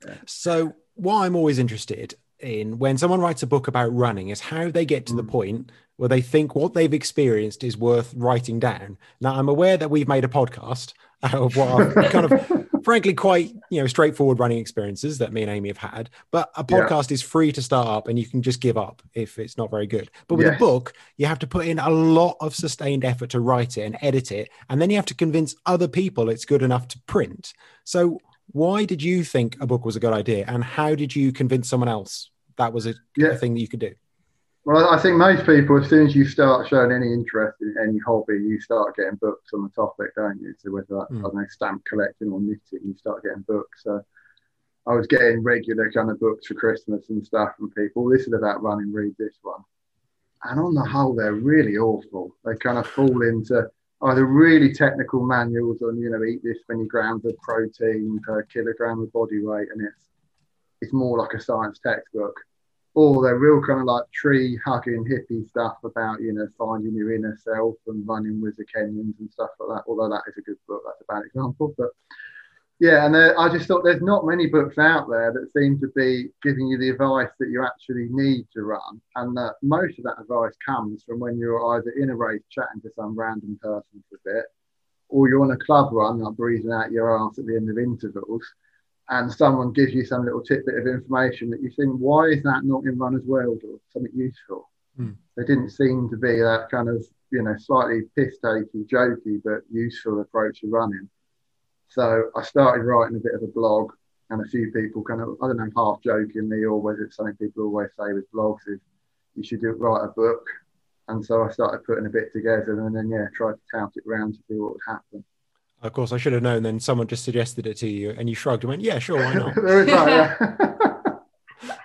Speaker 3: Yeah.
Speaker 1: So, what I'm always interested in when someone writes a book about running is how they get to mm. the point where they think what they've experienced is worth writing down. Now, I'm aware that we've made a podcast out <laughs> of what are kind of, <laughs> frankly, quite you know straightforward running experiences that me and Amy have had. But a podcast yeah. is free to start up, and you can just give up if it's not very good. But with yes. a book, you have to put in a lot of sustained effort to write it and edit it, and then you have to convince other people it's good enough to print. So, why did you think a book was a good idea, and how did you convince someone else that was a, yeah. a thing that you could do?
Speaker 3: Well, I think most people, as soon as you start showing any interest in any hobby, you start getting books on the topic, don't you? So whether that's, mm. I don't know, stamp collecting or knitting, you start getting books. So I was getting regular kind of books for Christmas and stuff from people. This is about running, read this one. And on the whole, they're really awful. They kind of fall into either really technical manuals on, you know, eat this many grams of protein per kilogram of body weight, and it's it's more like a science textbook or they're real kind of like tree hugging hippie stuff about you know finding your inner self and running with the Kenyans and stuff like that. Although that is a good book, that's a bad example. But Yeah, and I just thought there's not many books out there that seem to be giving you the advice that you actually need to run, and that most of that advice comes from when you're either in a race chatting to some random person for a bit, or you're on a club run, like breathing out your ass at the end of intervals, and someone gives you some little tidbit of information that you think, why is that not in Runner's World or something useful?
Speaker 1: Mm.
Speaker 3: There didn't seem to be that kind of, you know, slightly piss takey, jokey, but useful approach to running. So I started writing a bit of a blog, and a few people kind of, I don't know, half jokingly, or whether it's something people always say with blogs is you should do, write a book. And so I started putting a bit together, and then yeah, tried to tout it around to see what would happen.
Speaker 1: Of course, I should have known. Then someone just suggested it to you, and you shrugged and went, "Yeah, sure, why not?" <laughs>
Speaker 3: there is that, yeah. <laughs>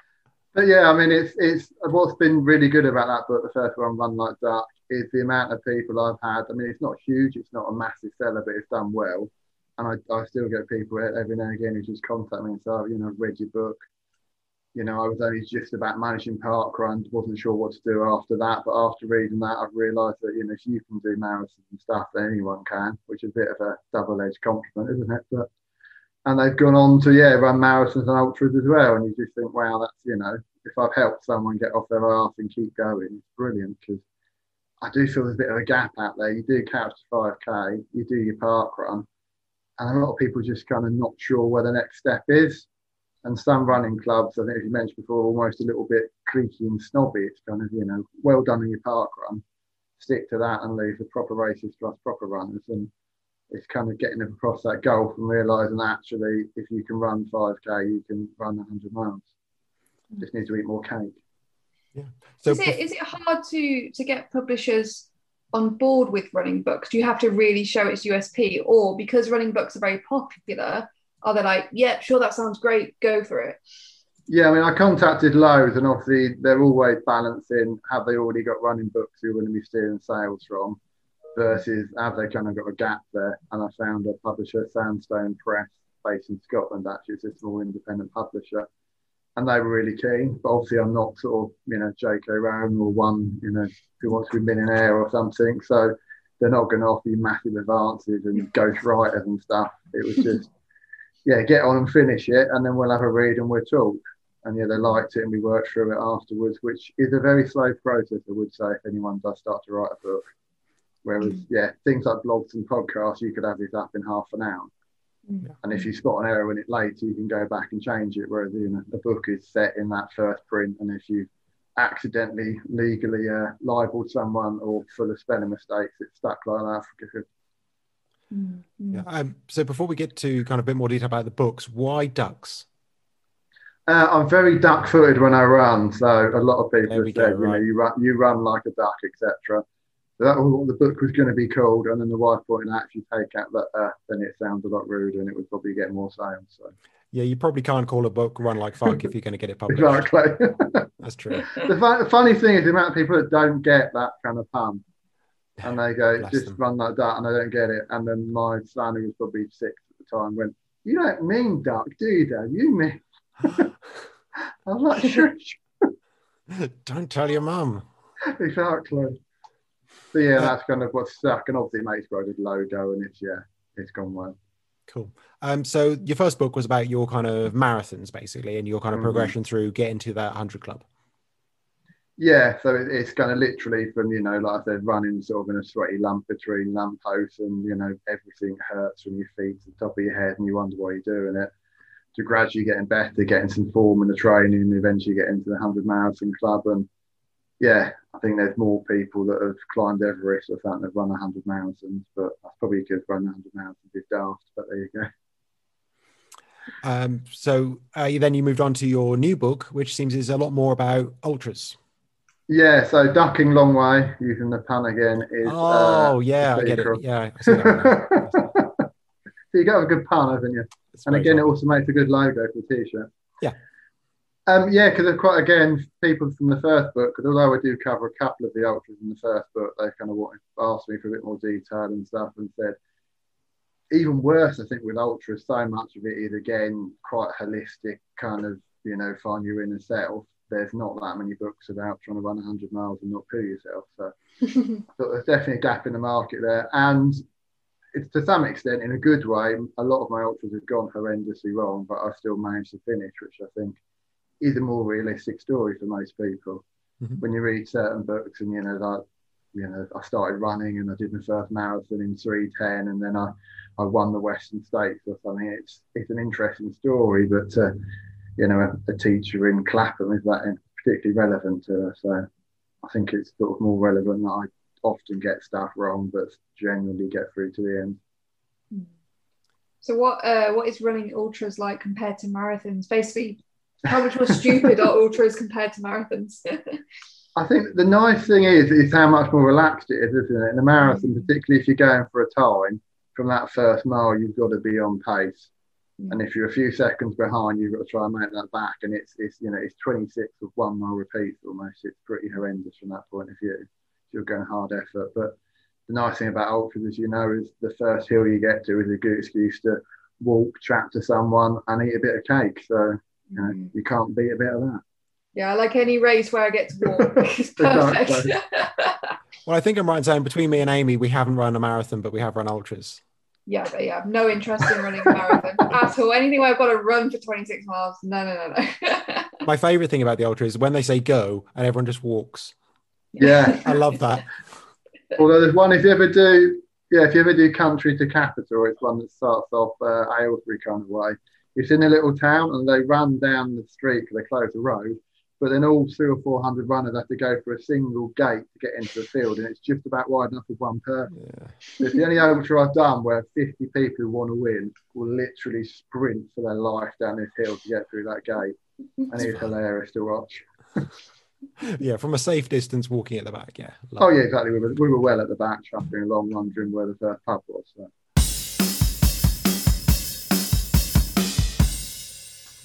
Speaker 3: but yeah, I mean, it's it's what's been really good about that book, the first one, Run Like Duck, is the amount of people I've had. I mean, it's not huge, it's not a massive seller, but it's done well and I, I still get people every now and again who just contact me and say, oh, you know, read your book. You know, I was only just about managing parkrun, wasn't sure what to do after that. But after reading that, I've realised that, you know, if you can do marathons and stuff, then anyone can, which is a bit of a double edged compliment, isn't it? But and they've gone on to, yeah, run marathons and ultras as well. And you just think, wow, that's, you know, if I've helped someone get off their arse and keep going, it's brilliant because I do feel there's a bit of a gap out there. You do couch to 5K, you do your park run, and a lot of people just kind of not sure where the next step is. And some running clubs, I think, as you mentioned before, almost a little bit creaky and snobby. It's kind of, you know, well done in your park run, stick to that and leave the proper races to us proper runners. And it's kind of getting across that goal and realizing actually, if you can run 5K, you can run 100 miles. Mm. Just need to eat more cake.
Speaker 1: Yeah.
Speaker 4: So is it, is it hard to to get publishers on board with running books? Do you have to really show its USP? Or because running books are very popular, are they like, yeah, sure, that sounds great, go for it?
Speaker 3: Yeah, I mean, I contacted loads, and obviously they're always balancing have they already got running books who are going to be stealing sales from versus have they kind of got a gap there? And I found a publisher, Sandstone Press, based in Scotland, actually, it's a small independent publisher and they were really keen. But obviously, I'm not sort of you know J.K. Rowling or one you know who wants to be a millionaire or something. So they're not going to offer you massive advances and ghost writers and stuff. It was just yeah, get on and finish it, and then we'll have a read and we'll talk. And yeah, they liked it, and we worked through it afterwards, which is a very slow process, I would say, if anyone does start to write a book. Whereas, yeah, things like blogs and podcasts, you could have this up in half an hour. Yeah. And if you spot an error in it late, you can go back and change it. Whereas you know the book is set in that first print, and if you accidentally legally uh, libeled someone or full of spelling mistakes, it's stuck like that for.
Speaker 1: Mm-hmm. Yeah. Um, so before we get to kind of a bit more detail about the books, why ducks?
Speaker 3: Uh, I'm very duck-footed when I run, so a lot of people have said, go, you right. know, you run, you run like a duck, etc that was what the book was going to be called. And then the wife pointed out if you take out that uh, then it sounds a lot ruder and it would probably get more sales. So
Speaker 1: yeah, you probably can't call a book "Run Like Fuck" if you're going to get it published. <laughs>
Speaker 3: exactly.
Speaker 1: That's true. <laughs>
Speaker 3: The, fun, the, funny thing is the amount of people that don't get that kind of pun, and <laughs> they go just them. run like that, and I don't get it. And then my who was probably six at the time, went, "You don't mean duck, do you, Dad? You mean?" I was like, sure. <laughs>
Speaker 1: don't tell your mum.
Speaker 3: exactly. So yeah, that's kind of what's stuck, and obviously it makes for a good logo, and it's yeah, it's gone well.
Speaker 1: Cool. Um, so your first book was about your kind of marathons, basically, and your kind of mm-hmm. progression through getting to that hundred club.
Speaker 3: Yeah, so it, it's kind of literally from you know, like I said, running sort of in a sweaty lump between lampposts, and you know, everything hurts from your feet to the top of your head, and you wonder why you're doing it. To gradually getting better, getting some form in the training, eventually get into the hundred marathon club, and yeah, I think there's more people that have climbed Everest or something that run 100 marathons, but that's probably could run 100 marathons is daft, but there you go.
Speaker 1: Um, so uh, then you moved on to your new book, which seems is a lot more about ultras.
Speaker 3: Yeah, so ducking long way using the pun again is.
Speaker 1: Oh uh, yeah, I get it. Yeah. <laughs> so
Speaker 3: you got a good pun, haven't you? and again, it also makes a good logo for the t-shirt.
Speaker 1: Yeah.
Speaker 3: Um, yeah, because quite again people from the first book. Because although I do cover a couple of the ultras in the first book, they kind of wanted, asked me for a bit more detail and stuff, and said even worse. I think with ultras, so much of it is again quite holistic, kind of you know find your inner self. There's not that many books about trying to run 100 miles and not poo yourself. So <laughs> I thought there's definitely a gap in the market there, and it's to some extent in a good way. A lot of my ultras have gone horrendously wrong, but I still managed to finish, which I think is a more realistic story for most people.
Speaker 1: Mhm.
Speaker 3: When you read certain books, and you know, like you know, I started running and I did my first marathon in three ten, and then I, I won the Western States or something. It's it's an interesting story, but uh, you know, a, a teacher in Clapham is that particularly relevant to her. So I think it's sort of more relevant that I often get stuff wrong, but generally get through to the end.
Speaker 4: So what uh, what is running ultras like compared to marathons? Basically, how much more stupid are <laughs> ultras compared to marathons?
Speaker 3: I think the nice thing is is how much more relaxed it is, isn't it? In a marathon, particularly if you're going for a time, from that first mile, you've got to be on pace. And if you're a few seconds behind, you've got to try and make that back. And it's it's you know it's 26 of one mile repeats almost. It's pretty horrendous from that point of view. You're going hard effort, but the nice thing about ultras, as you know, is the first hill you get to is a good excuse to walk, chat to someone, and eat a bit of cake. So you know
Speaker 4: Mm.
Speaker 3: you can't beat a bit of that.
Speaker 4: yeah, I like any race where I get to walk. <laughs> It's perfect.
Speaker 3: Exactly. <laughs>
Speaker 1: Well, I think I'm right in saying between me and Amy, we haven't run a marathon, but we have run ultras.
Speaker 4: Yeah, but yeah, I've no interest in running a marathon at all. Anything where I've got to run for 26 miles. No, no, no, no. <laughs>
Speaker 1: My favourite thing about the ultra is when they say go and everyone just walks.
Speaker 3: Yeah.
Speaker 1: I love that. <laughs>
Speaker 3: Although there's one if you ever do, yeah, if you ever do country to capital, it's one that starts off uh, Aylesbury kind of way. It's in a little town and they run down the street because they close the road, but then all three or four hundred runners have to go for a single gate to get into the field, and it's just about wide enough for one person.
Speaker 1: Yeah.
Speaker 3: It's the only overture I've done where 50 people who want to win will literally sprint for their life down this hill to get through that gate, and it's hilarious to watch. <laughs>
Speaker 1: yeah, from a safe distance, walking at the back. Yeah.
Speaker 3: Oh yeah, exactly. We were, we were well at the back, shuffling along, wondering where the first pub was. So.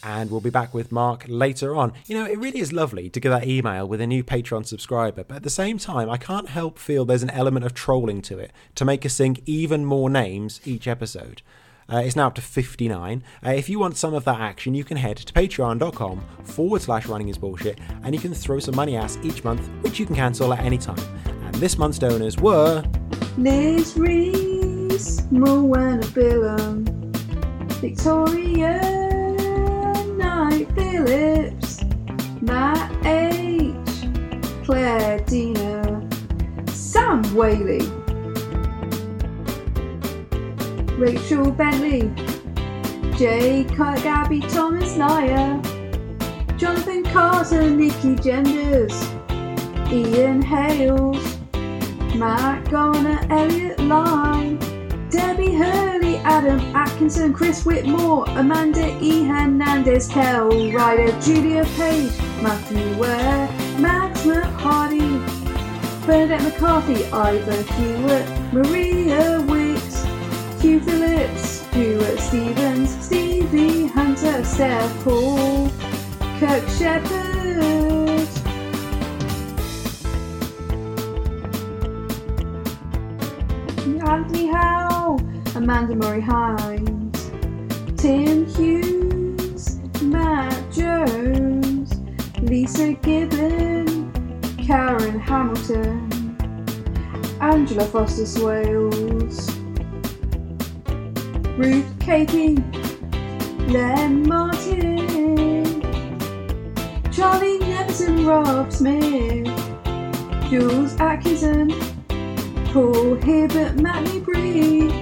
Speaker 1: And we'll be back with Mark later on. You know, it really is lovely to get that email with a new Patreon subscriber, but at the same time, I can't help feel there's an element of trolling to it to make us sing even more names each episode. Uh, it's now up to 59. Uh, if you want some of that action, you can head to patreon.com forward slash running is bullshit and you can throw some money at us each month, which you can cancel at any time. And this month's donors were
Speaker 2: Liz Reese, Moana Billum, Victoria Knight Phillips, Matt H, Claire Dina, Sam Whaley, Rachel Bentley, Jay Gabby Thomas Naya, Jonathan Carter, Nikki Genders, Ian Hales. Matt Garner, Elliot Line, Debbie Hurley, Adam Atkinson, Chris Whitmore, Amanda E. Hernandez, Kel Ryder, Julia Page, Matthew Ware, Max McHardy, Bernadette McCarthy, Ivor Hewitt, Maria Wicks, Hugh Phillips, Stuart Stevens, Stevie Hunter, Steph Paul, Kirk Shepherd. Anthony Howe, Amanda Murray Hines, Tim Hughes, Matt Jones, Lisa Gibbon, Karen Hamilton, Angela Foster Swales, Ruth Katie, Len Martin, Charlie Neverson, Rob Smith, Jules Atkinson, Paul Hibbert, Matt Ian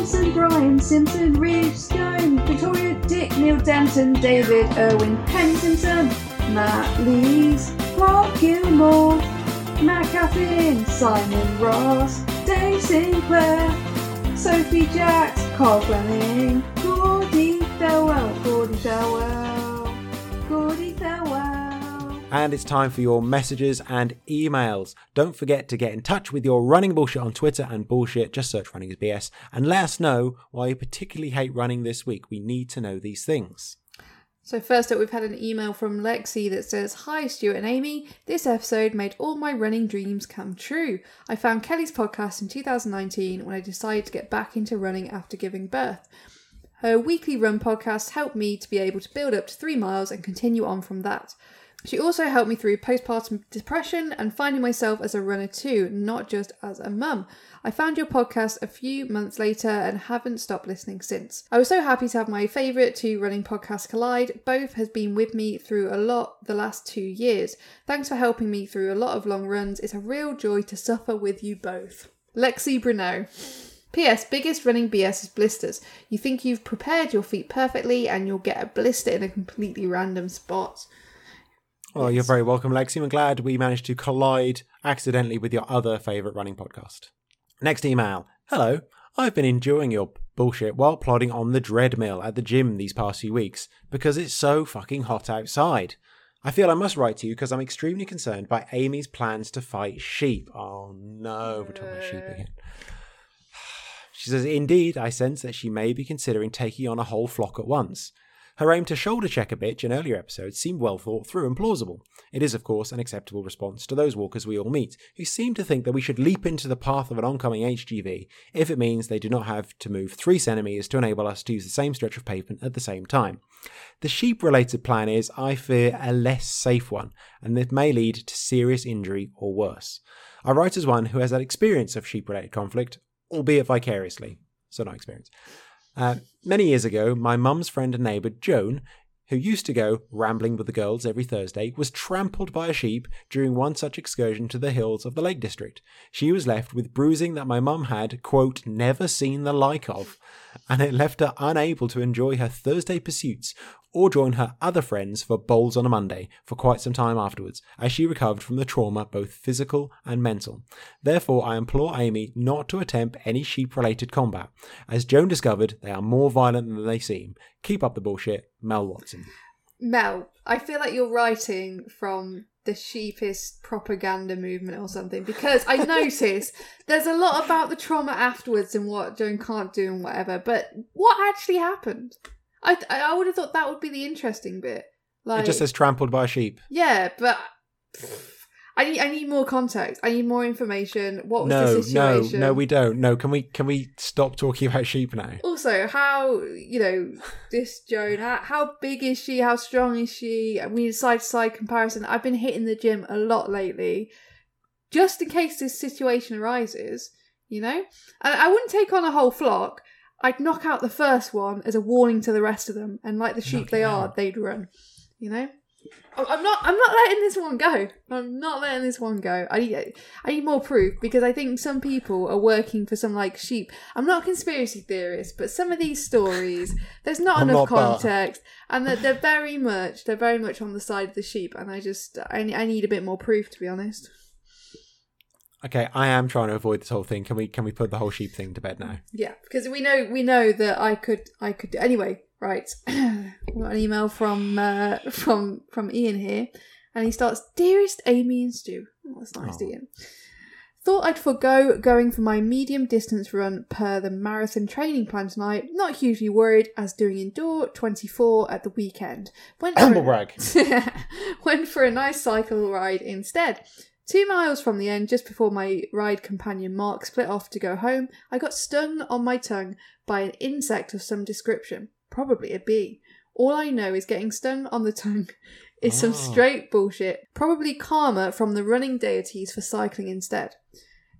Speaker 2: Thompson, Brian Simpson, Rich Stone, Victoria Dick, Neil Denton, David Irwin, Penny Simpson, Matt Lees, Mark Gilmore, Matt Simon Ross, Dave Sinclair, Sophie Jacks, Carl Fleming, Gordy Farewell, Gordy Farewell.
Speaker 1: And it's time for your messages and emails. Don't forget to get in touch with your running bullshit on Twitter and bullshit. Just search running is BS and let us know why you particularly hate running this week. We need to know these things.
Speaker 2: So first up, we've had an email from Lexi that says, "Hi Stuart and Amy. This episode made all my running dreams come true. I found Kelly's podcast in 2019 when I decided to get back into running after giving birth. Her weekly run podcast helped me to be able to build up to three miles and continue on from that. She also helped me through postpartum depression and finding myself as a runner too, not just as a mum. I found your podcast a few months later and haven't stopped listening since. I was so happy to have my favourite two running podcasts collide. Both has been with me through a lot the last two years. Thanks for helping me through a lot of long runs. It's a real joy to suffer with you both. Lexi Bruno. P.S. Biggest running BS is blisters. You think you've prepared your feet perfectly and you'll get a blister in a completely random spot.
Speaker 1: Well, you're very welcome, Lexi. I'm glad we managed to collide accidentally with your other favourite running podcast. Next email. Hello. I've been enjoying your bullshit while plodding on the dreadmill at the gym these past few weeks because it's so fucking hot outside. I feel I must write to you because I'm extremely concerned by Amy's plans to fight sheep. Oh no, we're talking about sheep again. <sighs> She says, Indeed, I sense that she may be considering taking on a whole flock at once. Her aim to shoulder check a bitch in earlier episodes seemed well thought through and plausible. It is, of course, an acceptable response to those walkers we all meet, who seem to think that we should leap into the path of an oncoming HGV if it means they do not have to move three centimetres to enable us to use the same stretch of pavement at the same time. The sheep related plan is, I fear, a less safe one, and it may lead to serious injury or worse. I write as one who has had experience of sheep related conflict, albeit vicariously, so no experience. Uh, many years ago, my mum's friend and neighbour, Joan, who used to go rambling with the girls every Thursday, was trampled by a sheep during one such excursion to the hills of the Lake District. She was left with bruising that my mum had, quote, never seen the like of, and it left her unable to enjoy her Thursday pursuits or join her other friends for bowls on a Monday for quite some time afterwards, as she recovered from the trauma, both physical and mental. Therefore, I implore Amy not to attempt any sheep related combat. As Joan discovered, they are more violent than they seem. Keep up the bullshit, Mel Watson.
Speaker 2: Mel, I feel like you're writing from the sheepist propaganda movement or something because I notice there's a lot about the trauma afterwards and what Joan can't do and whatever, but what actually happened? I I would have thought that would be the interesting bit. Like,
Speaker 1: It just says trampled by a sheep.
Speaker 2: yeah, but I need I need more context. I need more information. What was
Speaker 1: No,
Speaker 2: the
Speaker 1: no,
Speaker 2: situation?
Speaker 1: no, we don't. No, can we can we stop talking about sheep now?
Speaker 2: Also, how you know this Joan? How, how big is she? How strong is she? I mean, side to side comparison. I've been hitting the gym a lot lately, just in case this situation arises. You know, and I wouldn't take on a whole flock. I'd knock out the first one as a warning to the rest of them, and like the sheep
Speaker 1: Knock
Speaker 2: they are,
Speaker 1: out.
Speaker 2: they'd run. You know. I'm I'm not. I'm not letting this one go. I'm not letting this one go. I need. I need more proof because I think some people are working for some like sheep. I'm not a conspiracy theorist, but some of these stories, there's not
Speaker 1: I'm
Speaker 2: enough
Speaker 1: not
Speaker 2: context, and that they're very much, they're very much on the side of the sheep. And I just, I, I need a bit more proof to be honest.
Speaker 1: Okay, I am trying to avoid this whole thing. Can we can we put the whole sheep thing to bed now?
Speaker 2: Yeah, because we know we know that I could I could anyway. Right, <clears throat> we got an email from uh, <laughs> from from Ian here, and he starts, "Dearest Amy and Stu." Oh, that's nice,
Speaker 1: Aw.
Speaker 2: Ian. Thought I'd forego going for my medium distance run per the marathon training plan tonight. Not hugely worried as doing indoor 24 at the weekend. Went for
Speaker 1: Humble brag. <laughs>
Speaker 2: went for a nice cycle ride instead. Two miles from the end, just before my ride companion Mark split off to go home, I got stung on my tongue by an insect of some description, probably a bee. All I know is getting stung on the tongue <laughs> is some
Speaker 1: Oh.
Speaker 2: straight bullshit, probably karma from the running deities for cycling instead.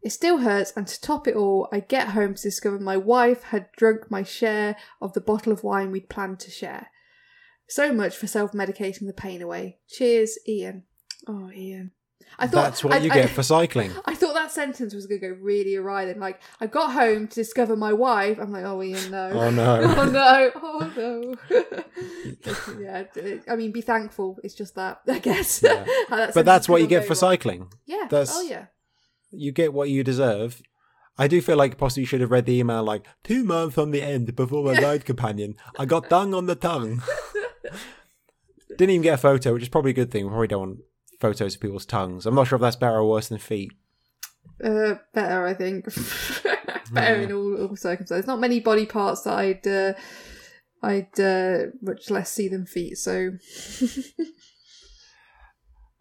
Speaker 2: It still hurts, and to top it all, I get home to discover my wife had drunk my share of the bottle of wine we'd planned to share. So much for self medicating the pain away. Cheers, Ian. Oh, Ian. I thought
Speaker 1: That's what
Speaker 2: I-
Speaker 1: you
Speaker 2: I-
Speaker 1: get for cycling. <laughs>
Speaker 2: I thought that sentence was going to go really awry. Then, like, I got home to discover my wife. I'm like, oh, Ian, no.
Speaker 1: Oh no. <laughs>
Speaker 2: oh no! <laughs> Oh no! yeah, I mean, be thankful. It's just that, I guess.
Speaker 1: Yeah.
Speaker 2: That
Speaker 1: But that's what you get for
Speaker 2: wrong.
Speaker 1: cycling.
Speaker 2: Yeah.
Speaker 1: that's-
Speaker 2: Oh yeah.
Speaker 1: You get what you deserve. I do feel like possibly you should have read the email like two months on the end before my ride companion. I got tongue on the tongue. Didn't even get a photo, which is probably a good thing. We probably don't want photos of people's tongues. I'm not sure if that's better or worse than feet.
Speaker 2: Uh, better, I think. <laughs> better in all, all circumstances. Not many body parts that I'd, uh, I'd uh, much less see than feet. So <laughs>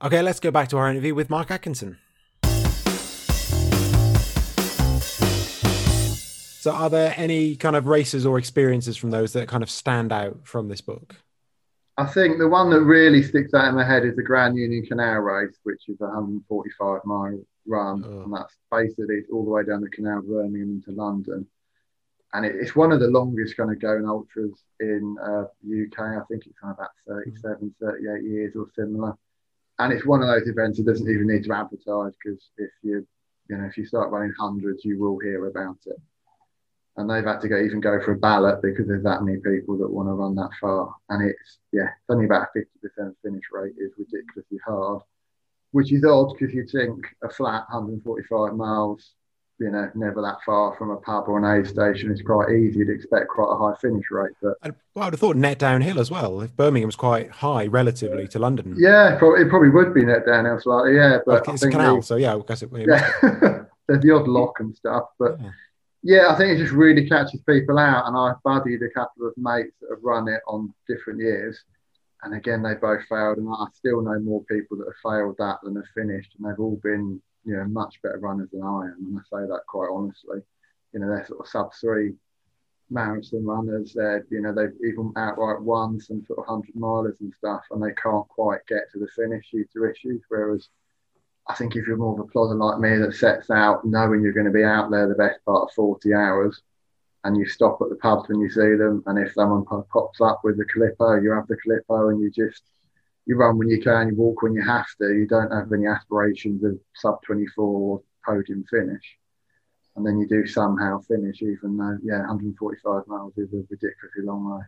Speaker 1: Okay, let's go back to our interview with Mark Atkinson. So, are there any kind of races or experiences from those that kind of stand out from this book?
Speaker 3: I think the one that really sticks out in my head is the Grand Union Canal race, which is a 145 mile run,
Speaker 1: Oh.
Speaker 3: and that's basically all the way down the canal, Birmingham into London. And it, it's one of the longest kind of going ultras in uh, UK. I think it's kind of about 37, 38 years or similar. And it's one of those events that doesn't even need to advertise because if you, you know, if you start running hundreds, you will hear about it. And they've had to go even go for a ballot because there's that many people that want to run that far. And it's yeah, it's only about a 50% finish rate is ridiculously hard, which is odd because you'd think a flat 145 miles, you know, never that far from a pub or an aid station is quite easy. You'd expect quite a high finish rate, but
Speaker 1: I, well, I'd have thought net downhill as well. If Birmingham's quite high relatively to London,
Speaker 3: yeah, probably, it probably would be net downhill slightly, yeah. But
Speaker 1: it's a
Speaker 3: think
Speaker 1: canal,
Speaker 3: the-
Speaker 1: so yeah, I guess it, it
Speaker 3: yeah, <laughs> there's the odd lock and stuff, but
Speaker 1: Yeah.
Speaker 3: Yeah, I think it just really catches people out. And I've buddied a couple of mates that have run it on different years, and again they both failed. And I still know more people that have failed that than have finished, and they've all been you know much better runners than I am, and I say that quite honestly. You know, they're sort of sub three marathon runners. They're you know they've even outright won some sort of hundred milers and stuff, and they can't quite get to the finish due to issues. Whereas I think if you're more of a plodder like me that sets out knowing you're going to be out there the best part of 40 hours and you stop at the pubs when you see them and if someone po- pops up with the Calippo, you have the Calippo and you just you run when you can, you walk when you have to. You don't have any aspirations of sub 24 podium finish. And then you do somehow finish, even though, yeah, 145 miles is a ridiculously long way.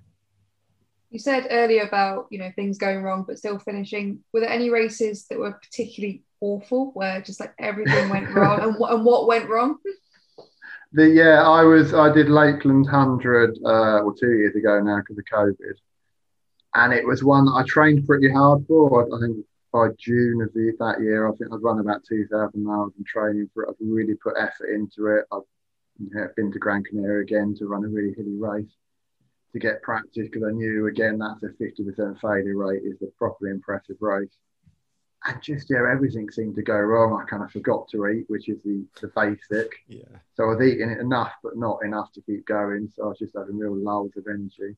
Speaker 4: You said earlier about you know things going wrong but still finishing. Were there any races that were particularly awful where just like everything went wrong and, what and what went wrong?
Speaker 3: The yeah, I was I did Lakeland hundred uh, well two years ago now because of COVID, and it was one that I trained pretty hard for. I, think by June of the, that year, I think I'd run about two thousand miles in training for it. I'd really put effort into it. I've been to Gran Canaria again to run a really hilly race to get practice because I knew again that's a fifty percent failure rate is a properly impressive race. And just yeah, everything seemed to go wrong. I kind of forgot to eat, which is the, the basic.
Speaker 1: Yeah.
Speaker 3: So I was eating it enough, but not enough to keep going. So I was just having real lulls of energy.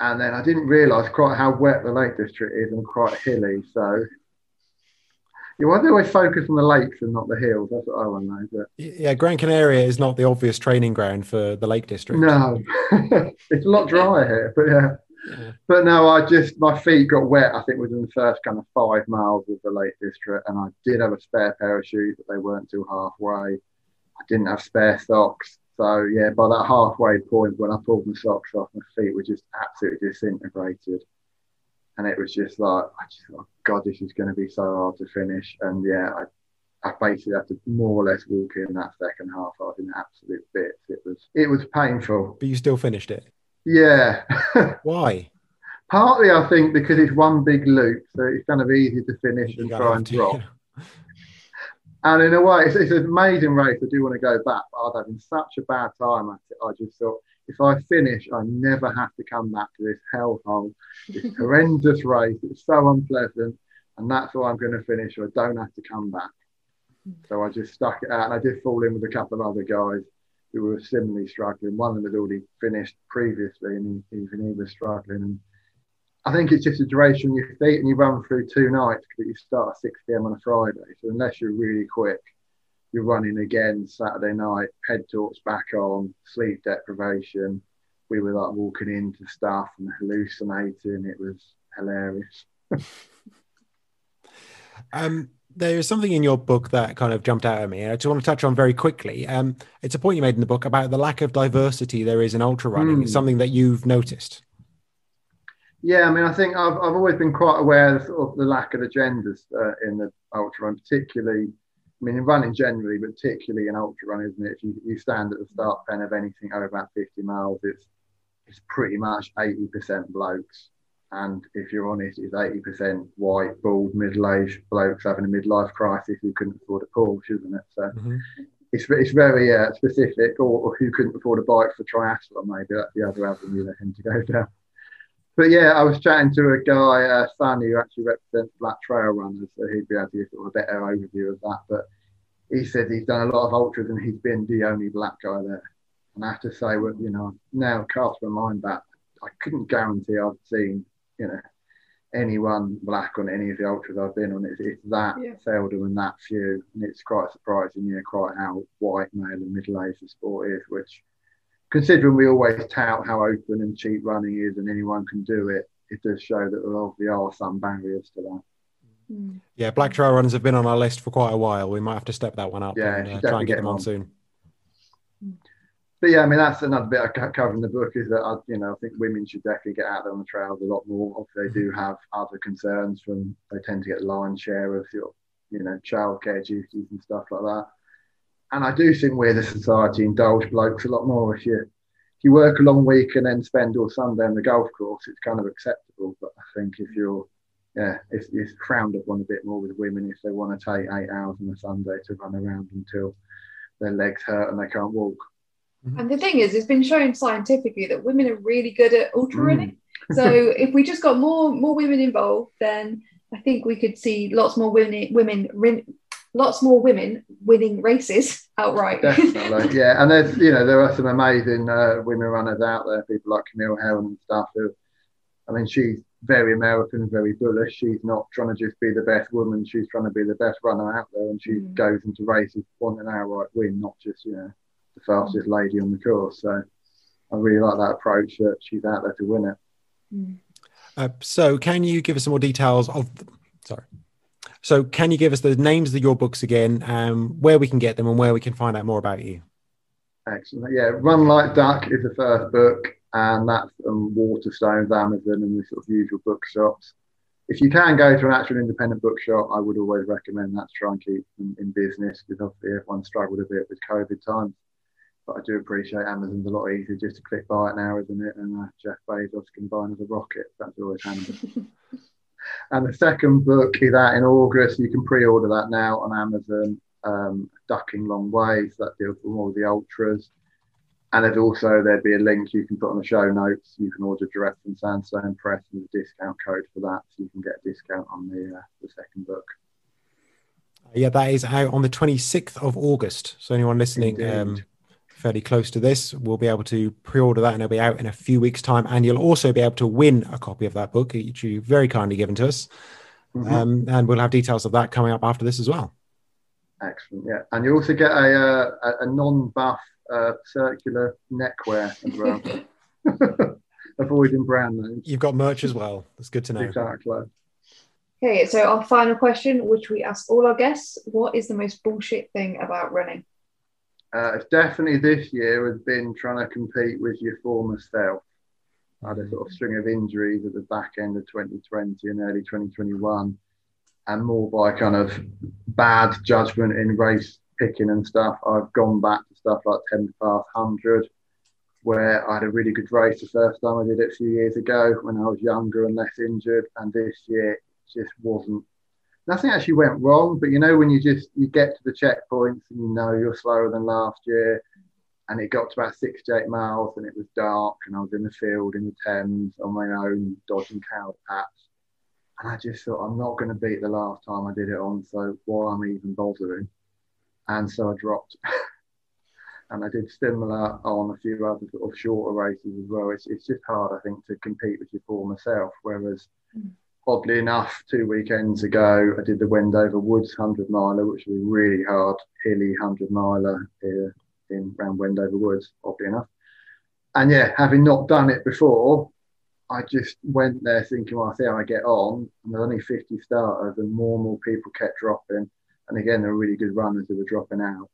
Speaker 3: And then I didn't realise quite how wet the Lake District is and quite hilly. So you want to always focus on the lakes and not the hills. That's what I want to know. But
Speaker 1: Yeah, Gran Canaria is not the obvious training ground for the Lake District.
Speaker 3: no, <laughs> it's a lot drier here. But yeah.
Speaker 1: Yeah.
Speaker 3: But no, I just my feet got wet. I think within the first kind of five miles of the Lake District, and I did have a spare pair of shoes, but they weren't till halfway. I didn't have spare socks, so yeah. By that halfway point, when I pulled my socks off, my feet were just absolutely disintegrated, and it was just like I just thought, God, this is going to be so hard to finish. And yeah, I, I basically had to more or less walk in that second half. I was in absolute bits. It was it was painful.
Speaker 1: But you still finished it.
Speaker 3: Yeah.
Speaker 1: Why?
Speaker 3: Partly, I think, because it's one big loop, so it's kind of easy to finish and try and drop. And in a way, it's, it's an amazing race. I do want to go back, but I was having such a bad time at it. I just thought, if I finish, I never have to come back to this hellhole, this <laughs> horrendous race. It's so unpleasant, and that's why I'm going to finish. So I don't have to come back. So I just stuck it out, and I did fall in with a couple of other guys who were similarly struggling. One of them had already finished previously, and he, even he was struggling. And I think it's just a duration on your feet, and you run through two nights because you start at 6 p.m. on a Friday. So unless you're really quick, you're running again Saturday night, head torch back on, sleep deprivation. We were like walking into stuff and hallucinating. It was hilarious. <laughs>
Speaker 1: Um, there is something in your book that kind of jumped out at me. I just want to touch on very quickly. Um, it's a point you made in the book about the lack of diversity there is in ultra running.
Speaker 3: Hmm.
Speaker 1: It's something that you've noticed.
Speaker 3: Yeah, I mean, I think I've, I've always been quite aware of, sort of the lack of agendas uh, in the ultra run, particularly, I mean, in running generally, but particularly in ultra run, isn't it? If you, you stand at the start pen of anything over about 50 miles, it's, it's pretty much 80% blokes. And if you're honest, it's 80% white, bald, middle aged blokes having a midlife crisis who couldn't afford a Porsche, isn't it? So
Speaker 1: Mhm.
Speaker 3: it's, it's very uh, specific, or, or who couldn't afford a bike for triathlon, maybe that's the other avenue they tend to go down. But yeah, I was chatting to a guy, uh, Sunny, who actually represents Black Trail Runners, so he'd be able to give sort of a better overview of that. But he said he's done a lot of ultras and he's been the only black guy there. And I have to say, well, you know, now cast my mind back, I couldn't guarantee I've seen, you know, anyone black on any of the ultras I've been on. It's, it's that
Speaker 4: Yeah.
Speaker 3: seldom and that few, and it's quite surprising, you know, quite how white, male, and middle-aged the sport is. Which, considering we always tout how open and cheap running is, and anyone can do it, it does show that there obviously are some barriers to that.
Speaker 4: Mm.
Speaker 1: Yeah, Black Trail Runners have been on our list for quite a while. We might have to step that one up
Speaker 3: Yeah,
Speaker 1: and
Speaker 3: should
Speaker 1: uh, try and get
Speaker 3: get
Speaker 1: them
Speaker 3: them
Speaker 1: on
Speaker 3: on.
Speaker 1: soon.
Speaker 3: But yeah, I mean that's another bit I co- cover in the book is that I, you know I think women should definitely get out there on the trails a lot more. Obviously, they do mm-hmm. have other concerns from they tend to get the lion's share of your you know childcare duties and stuff like that. And I do think we as a society indulge blokes a lot more. If you if you work a long week and then spend all Sunday on the golf course, it's kind of acceptable. But I think if you're yeah, it's, it's frowned upon a bit more with women if they want to take eight hours on a Sunday to run around until their legs hurt and they can't walk.
Speaker 4: And the thing is, it's been shown scientifically that women are really good at ultra
Speaker 3: Mm.
Speaker 4: running. So if we just got more more women involved, then I think we could see lots more women women rin- lots more women winning races outright.
Speaker 3: Definitely, <laughs> yeah. And there's, you know, there are some amazing uh, women runners out there. People like Camille Herron and stuff. Who, I mean, she's very American, very bullish. She's not trying to just be the best woman. She's trying to be the best runner out there, and she
Speaker 4: Mm.
Speaker 3: goes into races wanting an outright win, not just you know the fastest lady on the course. So I really like that approach that she's out there to win it.
Speaker 4: Mm.
Speaker 1: Uh, so, can you give us some more details of? The, Sorry. So, can you give us the names of your books again, um, where we can get them, and where we can find out more about you?
Speaker 3: Excellent. Yeah, Run Like Duck is the first book, and that's um, Waterstones, Amazon, and the sort of usual bookshops. If you can go to an actual independent bookshop, I would always recommend that to try and keep them in business because obviously everyone struggled a bit with COVID times. But I do appreciate Amazon's a lot easier just to click buy it now, isn't it? And uh, Jeff Bezos can buy another rocket. That's always handy. <laughs> and the second book is out in August. You can pre-order that now on Amazon. Um, Ducking Long Ways that deals with all the ultras. And there's also there'd be a link you can put on the show notes. You can order direct from Sandstone Press and a discount code for that, so you can get a discount on the uh, the second book.
Speaker 1: Yeah, that is out on the 26th of August. So, anyone listening
Speaker 3: Indeed.
Speaker 1: um, fairly close to this we'll be able to pre order that and it'll be out in a few weeks' time. And you'll also be able to win a copy of that book, which you very kindly given to us.
Speaker 3: Mhm.
Speaker 1: Um, and we'll have details of that coming up after this as well.
Speaker 3: Excellent, yeah. And you also get a uh, a, a non-buff uh, circular neckwear as well. <laughs> Avoiding brand names.
Speaker 1: You've got merch as well. That's good to know.
Speaker 3: Exactly.
Speaker 4: Okay, so our final question, which we ask all our guests, what is the most bullshit thing about running?
Speaker 3: Uh, it's definitely this year has been trying to compete with your former self. I had a sort of string of injuries at the back end of 2020 and early 2021, and more by kind of bad judgment in race picking and stuff. I've gone back to stuff like Thames Path 100, where I had a really good race the first time I did it a few years ago when I was younger and less injured, and this year it just wasn't nothing actually went wrong, but you know when you just you get to the checkpoints and you know you're slower than last year, and it got to about six to eight miles and it was dark and I was in the field in the Thames on my own dodging cow and I just thought I'm not going to beat the last time I did it on, so why am I even bothering? And so I dropped. <laughs> And I did similar on a few other sort of shorter races as well. It's, it's just hard, I think, to compete with your former self. Whereas mm. Oddly enough, two weekends ago, I did the Wendover Woods 100 miler, which was a really hard, hilly 100 miler here in around Wendover Woods, oddly enough. And yeah, having not done it before, I just went there thinking, well, I'll see how I get on. And there's only 50 starters, and more and more people kept dropping. And again, there were really good runners who were dropping out.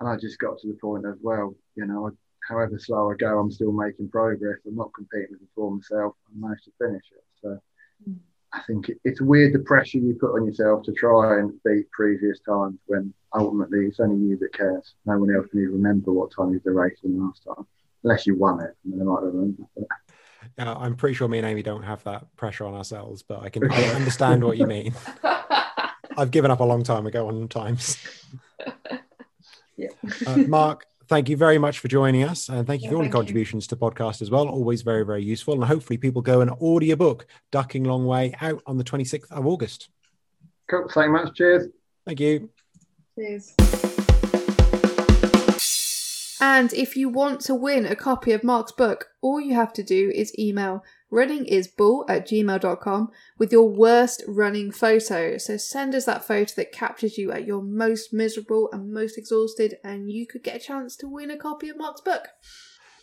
Speaker 3: And I just got to the point of, well, you know, however slow I go, I'm still making progress. I'm not competing with the former self. I managed to finish it. So mm. I think it's weird the pressure you put on yourself to try and beat previous times when ultimately it's only you that cares. No one else can even remember what time you did the race in last time, unless you won it. And they might remember. But
Speaker 1: Yeah, I'm pretty sure me and Amy don't have that pressure on ourselves, but I can I <laughs> understand what you mean. <laughs> I've given up a long time ago on times. <laughs>
Speaker 4: Yeah.
Speaker 1: Uh, Mark, thank you very much for joining us, and thank you
Speaker 4: Yeah,
Speaker 1: for all your
Speaker 4: thank you.
Speaker 1: contributions to podcast as well. Always very, very useful, and hopefully people go and audio book "Ducking Long Way" out on the 26th of August.
Speaker 3: cool. Thank you much. Cheers.
Speaker 1: Thank you.
Speaker 4: Cheers.
Speaker 2: And if you want to win a copy of Mark's book, all you have to do is email runningisbull at gmail.com with your worst running photo. So send us that photo that captures you at your most miserable and most exhausted, and you could get a chance to win a copy of Mark's book.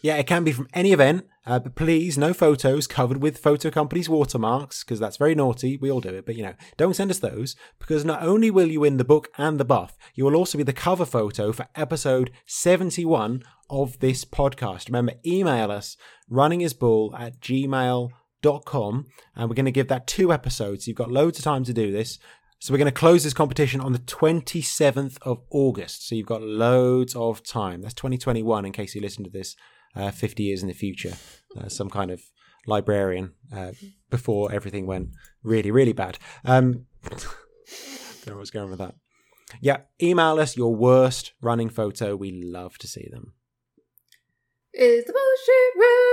Speaker 1: Yeah, it can be from any event, uh, but please, no photos covered with photo companies' watermarks, because that's very naughty. We all do it, but you know, don't send us those, because not only will you win the book and the buff, you will also be the cover photo for episode 71 of this podcast. Remember, email us runningisbull at gmail.com, and we're going to give that two episodes. You've got loads of time to do this. So we're going to close this competition on the 27th of August. So you've got loads of time. That's 2021 in case you listen to this uh, 50 years in the future. Uh, some kind of librarian uh, before everything went really, really bad. Um, <laughs> don't know what's going with that. Yeah, email us your worst running photo. We love to see them.
Speaker 2: Is the bullshit running?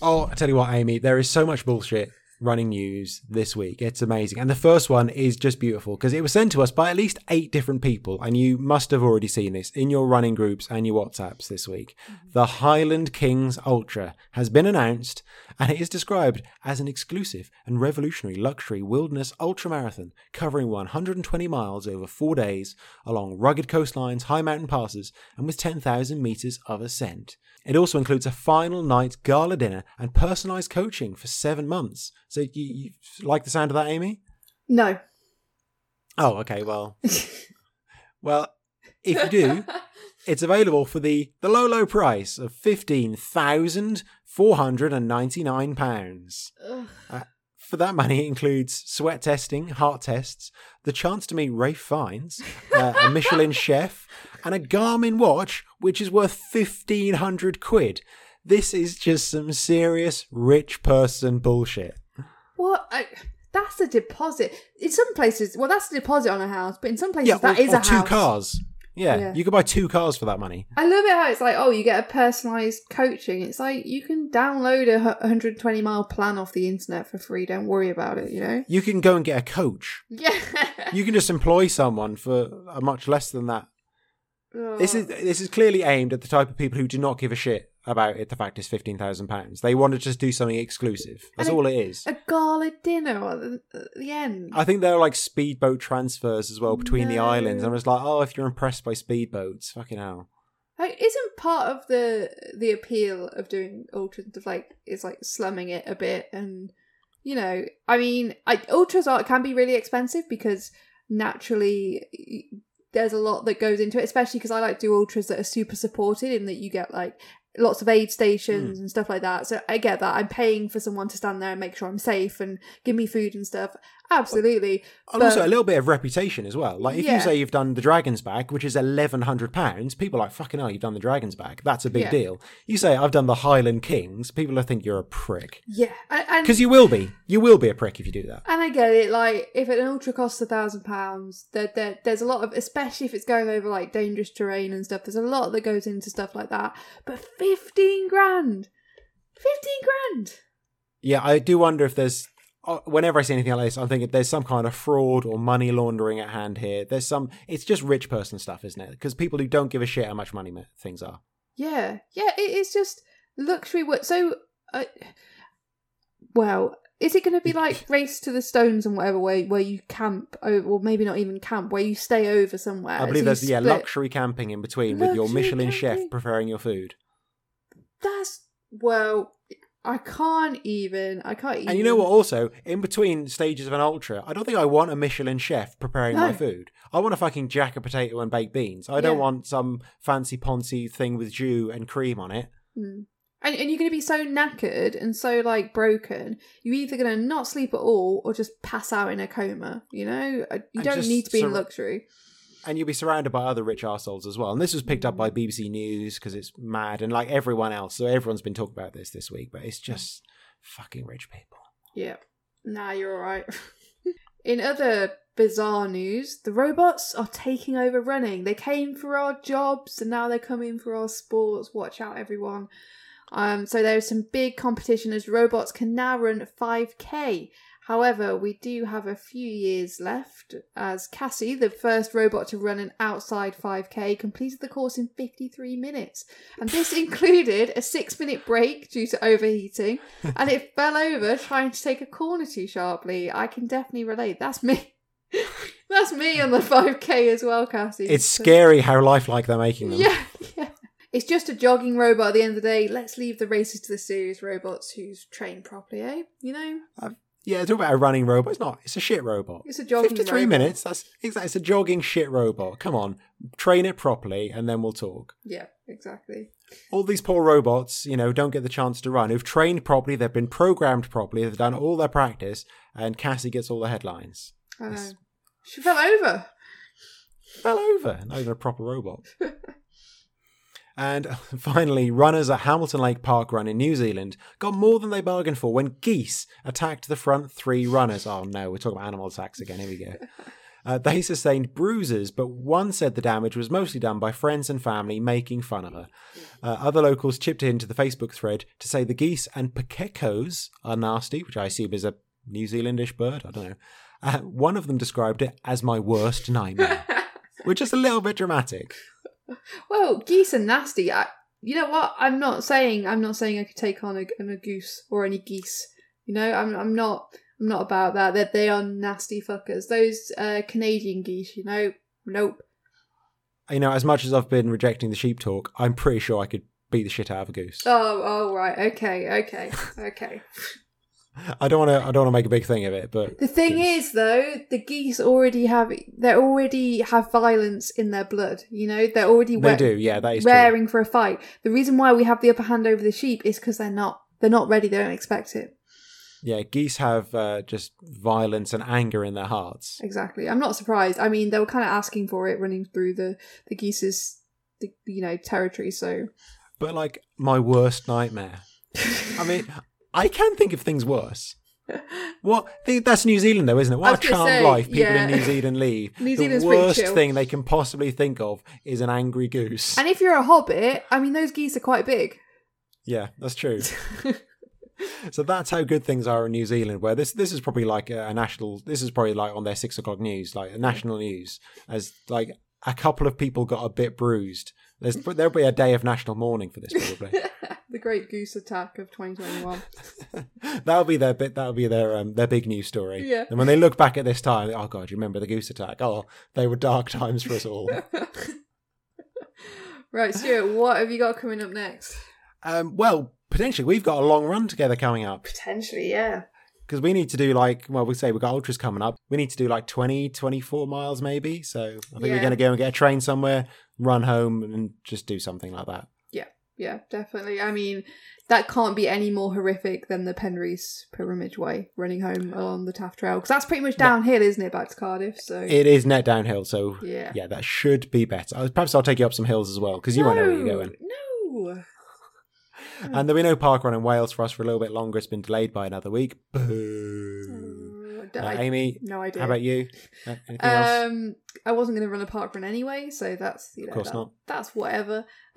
Speaker 1: Oh, I tell you what, Amy, there is so much bullshit running news this week. It's amazing. And the first one is just beautiful because it was sent to us by at least eight different people. And you must have already seen this in your running groups and your WhatsApps this week. Mm-hmm. The Highland Kings Ultra has been announced and it is described as an exclusive and revolutionary luxury wilderness ultra marathon covering 120 miles over four days along rugged coastlines, high mountain passes, and with 10,000 meters of ascent. It also includes a final night gala dinner and personalized coaching for seven months. So you, you like the sound of that, Amy?
Speaker 2: No.
Speaker 1: Oh, okay. Well, <laughs> well, if you do, <laughs> it's available for the the low low price of fifteen thousand four hundred and ninety nine pounds.
Speaker 2: Ugh.
Speaker 1: For that money, it includes sweat testing, heart tests, the chance to meet Rafe Fiennes, uh, a <laughs> Michelin chef, and a Garmin watch, which is worth fifteen hundred quid. This is just some serious rich person bullshit.
Speaker 2: What? I, that's a deposit. In some places, well, that's a deposit on a house, but in some places,
Speaker 1: Yeah,
Speaker 2: that
Speaker 1: or,
Speaker 2: is
Speaker 1: or
Speaker 2: a
Speaker 1: two
Speaker 2: house.
Speaker 1: cars. Yeah,
Speaker 2: Yeah.
Speaker 1: you could buy two cars for that money.
Speaker 2: I love it how it's like, oh, you get a personalized coaching. It's like you can download a 120 mile plan off the internet for free. Don't worry about it, you know?
Speaker 1: You can go and get a coach.
Speaker 2: Yeah. <laughs>
Speaker 1: You can just employ someone for a much less than that. This is this is clearly aimed at the type of people who do not give a shit about it. The fact is fifteen thousand pounds. They want to just do something exclusive. That's all it is.
Speaker 2: a gala dinner at the, at the end.
Speaker 1: I think there are like speedboat transfers as well between the
Speaker 2: No.
Speaker 1: islands. I'm just like, oh, if you're impressed by speedboats, fucking hell.
Speaker 2: Like, isn't part of the the appeal of doing ultras stuff like is like slumming it a bit and you know I mean I, ultras are can be really expensive because naturally y- there's a lot that goes into it especially because I like to do ultras that are super supported in that you get like lots of aid stations hmm. and stuff like that. So I get that. I'm paying for someone to stand there and make sure I'm safe and give me food and stuff absolutely
Speaker 1: And
Speaker 2: But-
Speaker 1: also a little bit of reputation as well. Like if
Speaker 2: Yeah.
Speaker 1: you say you've done the Dragon's Back, which is eleven hundred pounds, people are like fucking hell, you've done the Dragon's Back. That's a big
Speaker 2: Yeah.
Speaker 1: deal. You say I've done the Highland Kings, people will think you're a prick
Speaker 2: yeah
Speaker 1: because you will be. You will be a prick if you do that.
Speaker 2: And I get it, like if an ultra costs a thousand pounds, there, there there's a lot of especially if it's going over like dangerous terrain and stuff, there's a lot that goes into stuff like that. But fifteen grand. Fifteen grand.
Speaker 1: Yeah, I do wonder if there's. Whenever I see anything like this, I'm thinking there's some kind of fraud or money laundering at hand here. There's some. It's just rich person stuff, isn't it? Because people who don't give a shit how much money things are.
Speaker 2: Yeah. Yeah, it is just luxury work. So uh, well, is it gonna be <laughs> like race to the stones and whatever where where you camp over or maybe not even camp, where you stay over somewhere?
Speaker 1: I believe
Speaker 2: you
Speaker 1: there's yeah luxury camping in between with your
Speaker 2: Luxury
Speaker 1: Michelin chef
Speaker 2: camping.
Speaker 1: preparing your food.
Speaker 2: That's well I can't even I can't even
Speaker 1: And you know what? Also, in between stages of an ultra, I don't think I want a Michelin chef preparing my food. I want a fucking jack of potato and baked beans. I don't
Speaker 2: Yeah.
Speaker 1: want some fancy poncy thing with jus and cream on it.
Speaker 2: Mm. And, and you're going to be so knackered and so like broken. You're either going to not sleep at all or just pass out in a coma. You know, you
Speaker 1: And
Speaker 2: don't need to be in luxury.
Speaker 1: And you'll be surrounded by other rich assholes as well. And this was picked up by BBC News because it's mad and like everyone else. So everyone's been talking about this this week, but it's just fucking rich people.
Speaker 2: Yeah. Nah, you're all right. <laughs> in other bizarre news, the robots are taking over running. They came for our jobs and now they're coming for our sports. Watch out, everyone. Um, so there's some big competition as robots can now run 5k. However, we do have a few years left as Cassie, the first robot to run an outside 5k, completed the course in 53 minutes. And this <laughs> included a six minute break due to overheating, and it fell over trying to take a corner too sharply. I can definitely relate. That's me. <laughs> That's me on the 5k as well, Cassie.
Speaker 1: It's scary how lifelike they're making them.
Speaker 2: Yeah, yeah. It's just a jogging robot at the end of the day. Let's leave the races to the serious robots who's trained properly, eh? You know?
Speaker 1: Yeah, talk about a running robot. It's not. It's a shit robot.
Speaker 2: It's a jogging
Speaker 1: 53
Speaker 2: robot.
Speaker 1: minutes. That's exactly. It's a jogging shit robot. Come on, train it properly, and then we'll talk.
Speaker 2: Yeah, exactly.
Speaker 1: All these poor robots, you know, don't get the chance to run. Who've trained properly, they've been programmed properly, they've done all their practice, and Cassie gets all the headlines.
Speaker 2: I know. She fell over.
Speaker 1: Fell over. Not even a proper robot. <laughs> And <laughs> finally, runners at Hamilton Lake Park Run in New Zealand got more than they bargained for when geese attacked the front three runners. Oh no, we're talking about animal attacks again. Here we go. <laughs> Uh, they sustained bruises, but one said the damage was mostly done by friends and family making fun of her. Uh, other locals chipped into the Facebook thread to say the geese and pukekos are nasty, which I assume is a New Zealandish bird. I don't know. Uh, one of them described it as my worst nightmare, <laughs> which is a little bit dramatic.
Speaker 2: Well, geese are nasty. I, you know what? I'm not saying I'm not saying I could take on a, a goose or any geese. You know, I'm I'm not I'm not about that. That they are nasty fuckers. Those uh, Canadian geese, you know, nope.
Speaker 1: you know, as much as I've been rejecting the sheep talk, I'm pretty sure I could beat the shit out of a goose.
Speaker 2: Oh, oh, right. Okay, okay, okay. <laughs>
Speaker 1: I don't want to. I don't want to make a big thing of it, but
Speaker 2: The thing is, though, the geese already have they already have violence in their blood. You know, they're already
Speaker 1: they
Speaker 2: we-
Speaker 1: do. Yeah, that is true.
Speaker 2: raring for a fight. The reason why we have the upper hand over the sheep is because they're not they're not ready. They don't expect it.
Speaker 1: Yeah, geese have uh, just violence and anger in their hearts.
Speaker 2: Exactly. I'm not surprised. I mean, they were kind of asking for it running through the the geese's the, you know territory. So
Speaker 1: But like my worst nightmare. I mean, I can think of things worse. What? That's New Zealand, though, isn't it? What a charmed
Speaker 2: say,
Speaker 1: life people in. New Zealand <laughs> lead.
Speaker 2: New
Speaker 1: the
Speaker 2: Zealand's pretty
Speaker 1: worst thing they can possibly think of is an angry goose.
Speaker 2: and if you're a hobbit, I mean, those geese are quite big.
Speaker 1: Yeah, that's true. <laughs> so that's how good things are in New Zealand. Where this this is probably like a, a national. This is probably like on their six o'clock news, like a national news, as like a couple of people got a bit bruised. There's there'll be a day of national mourning for this probably. <laughs>
Speaker 2: the Great Goose Attack of 2021. <laughs>
Speaker 1: that'll be their bit. That'll be their um, their big news story.
Speaker 2: Yeah.
Speaker 1: And when they look back at this time, oh god, you remember the goose attack? Oh, they were dark times for us all. <laughs>
Speaker 2: right, Stuart, what have you got coming up next?
Speaker 1: um, well, potentially we've got a long run together coming up.
Speaker 2: Potentially, yeah.
Speaker 1: because we need to do like well we say we've got ultras coming up we need to do like 20 24 miles maybe so i think
Speaker 2: Yeah.
Speaker 1: we're going to go and get a train somewhere run home and just do something like that
Speaker 2: Yeah, definitely. I mean, that can't be any more horrific than the Penrhys pilgrimage way running home along the Taff Trail because that's pretty much downhill, isn't it, back to Cardiff? So
Speaker 1: it is net downhill so
Speaker 2: yeah,
Speaker 1: yeah that should be better. Perhaps i'll take you up some hills as well because you won't know where you're going.
Speaker 2: No,
Speaker 1: and there'll be no park run in wales for us for a little bit longer. It's been delayed by another week. Boo.
Speaker 2: No.
Speaker 1: Uh,
Speaker 2: I,
Speaker 1: amy
Speaker 2: no idea.
Speaker 1: how about you Uh, anything else
Speaker 2: Um, I wasn't going to run a park run anyway, so that's you know,
Speaker 1: course
Speaker 2: that-
Speaker 1: not.
Speaker 2: That's whatever. <laughs>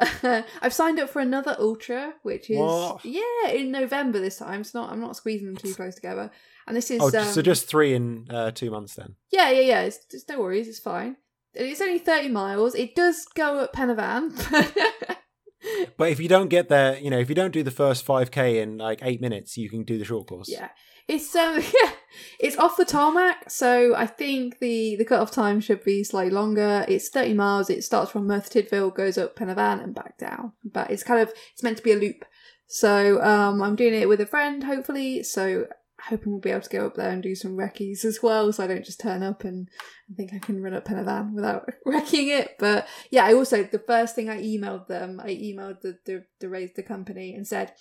Speaker 2: I've signed up for another ultra, which is
Speaker 1: What?
Speaker 2: yeah in November this time. It's not. I'm not squeezing them too close together. And this is
Speaker 1: oh
Speaker 2: um,
Speaker 1: so just three in uh, two months then
Speaker 2: yeah yeah yeah. It's, it's no worries. It's fine. It's only thirty miles. It does go at Pen y Fan. <laughs>
Speaker 1: but if you don't get there you know if you don't do the first 5k in like eight minutes you can do the short course
Speaker 2: yeah, it's um <laughs> yeah, it's off the tarmac. So I think the the cut off time should be slightly longer. It's thirty miles. It starts from Merthyr Tydfil, goes up Pen y Fan, and back down. But it's kind of it's meant to be a loop. So um, I'm doing it with a friend, hopefully. So hoping we'll be able to go up there and do some recce's as well, so I don't just turn up and, and think I can run up Pen y Fan without <laughs> wrecking it. But yeah, I also the first thing I emailed them, I emailed the the the the company and said,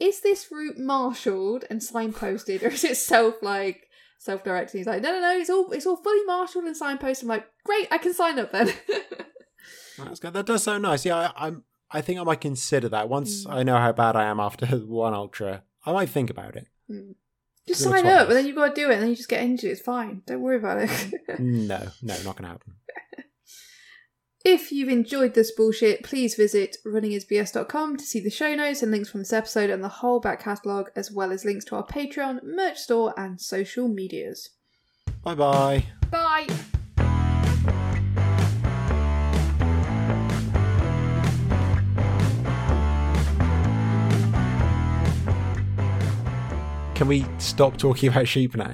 Speaker 2: "Is this route marshalled and signposted, or is it self like?" Self-directing. He's like, no, no, no. It's all, it's all fully marshalled and signposted. I'm like, great, I can sign up then. <laughs>
Speaker 1: That's good. That does sound nice. Yeah, I, I'm. I think I might consider that once
Speaker 2: Mm.
Speaker 1: I know how bad I am after <laughs> one ultra. I might think about it.
Speaker 2: just sign up, and then you've got to do it, and then you just get injured. It's fine. Don't worry about it. <laughs>
Speaker 1: No, no, not going to happen.
Speaker 2: If you've enjoyed this bullshit, please visit runningisbs.com to see the show notes and links from this episode and the whole back catalogue, as well as links to our Patreon, merch store, and social medias.
Speaker 1: Bye bye.
Speaker 2: Bye!
Speaker 1: Can we stop talking about sheep now?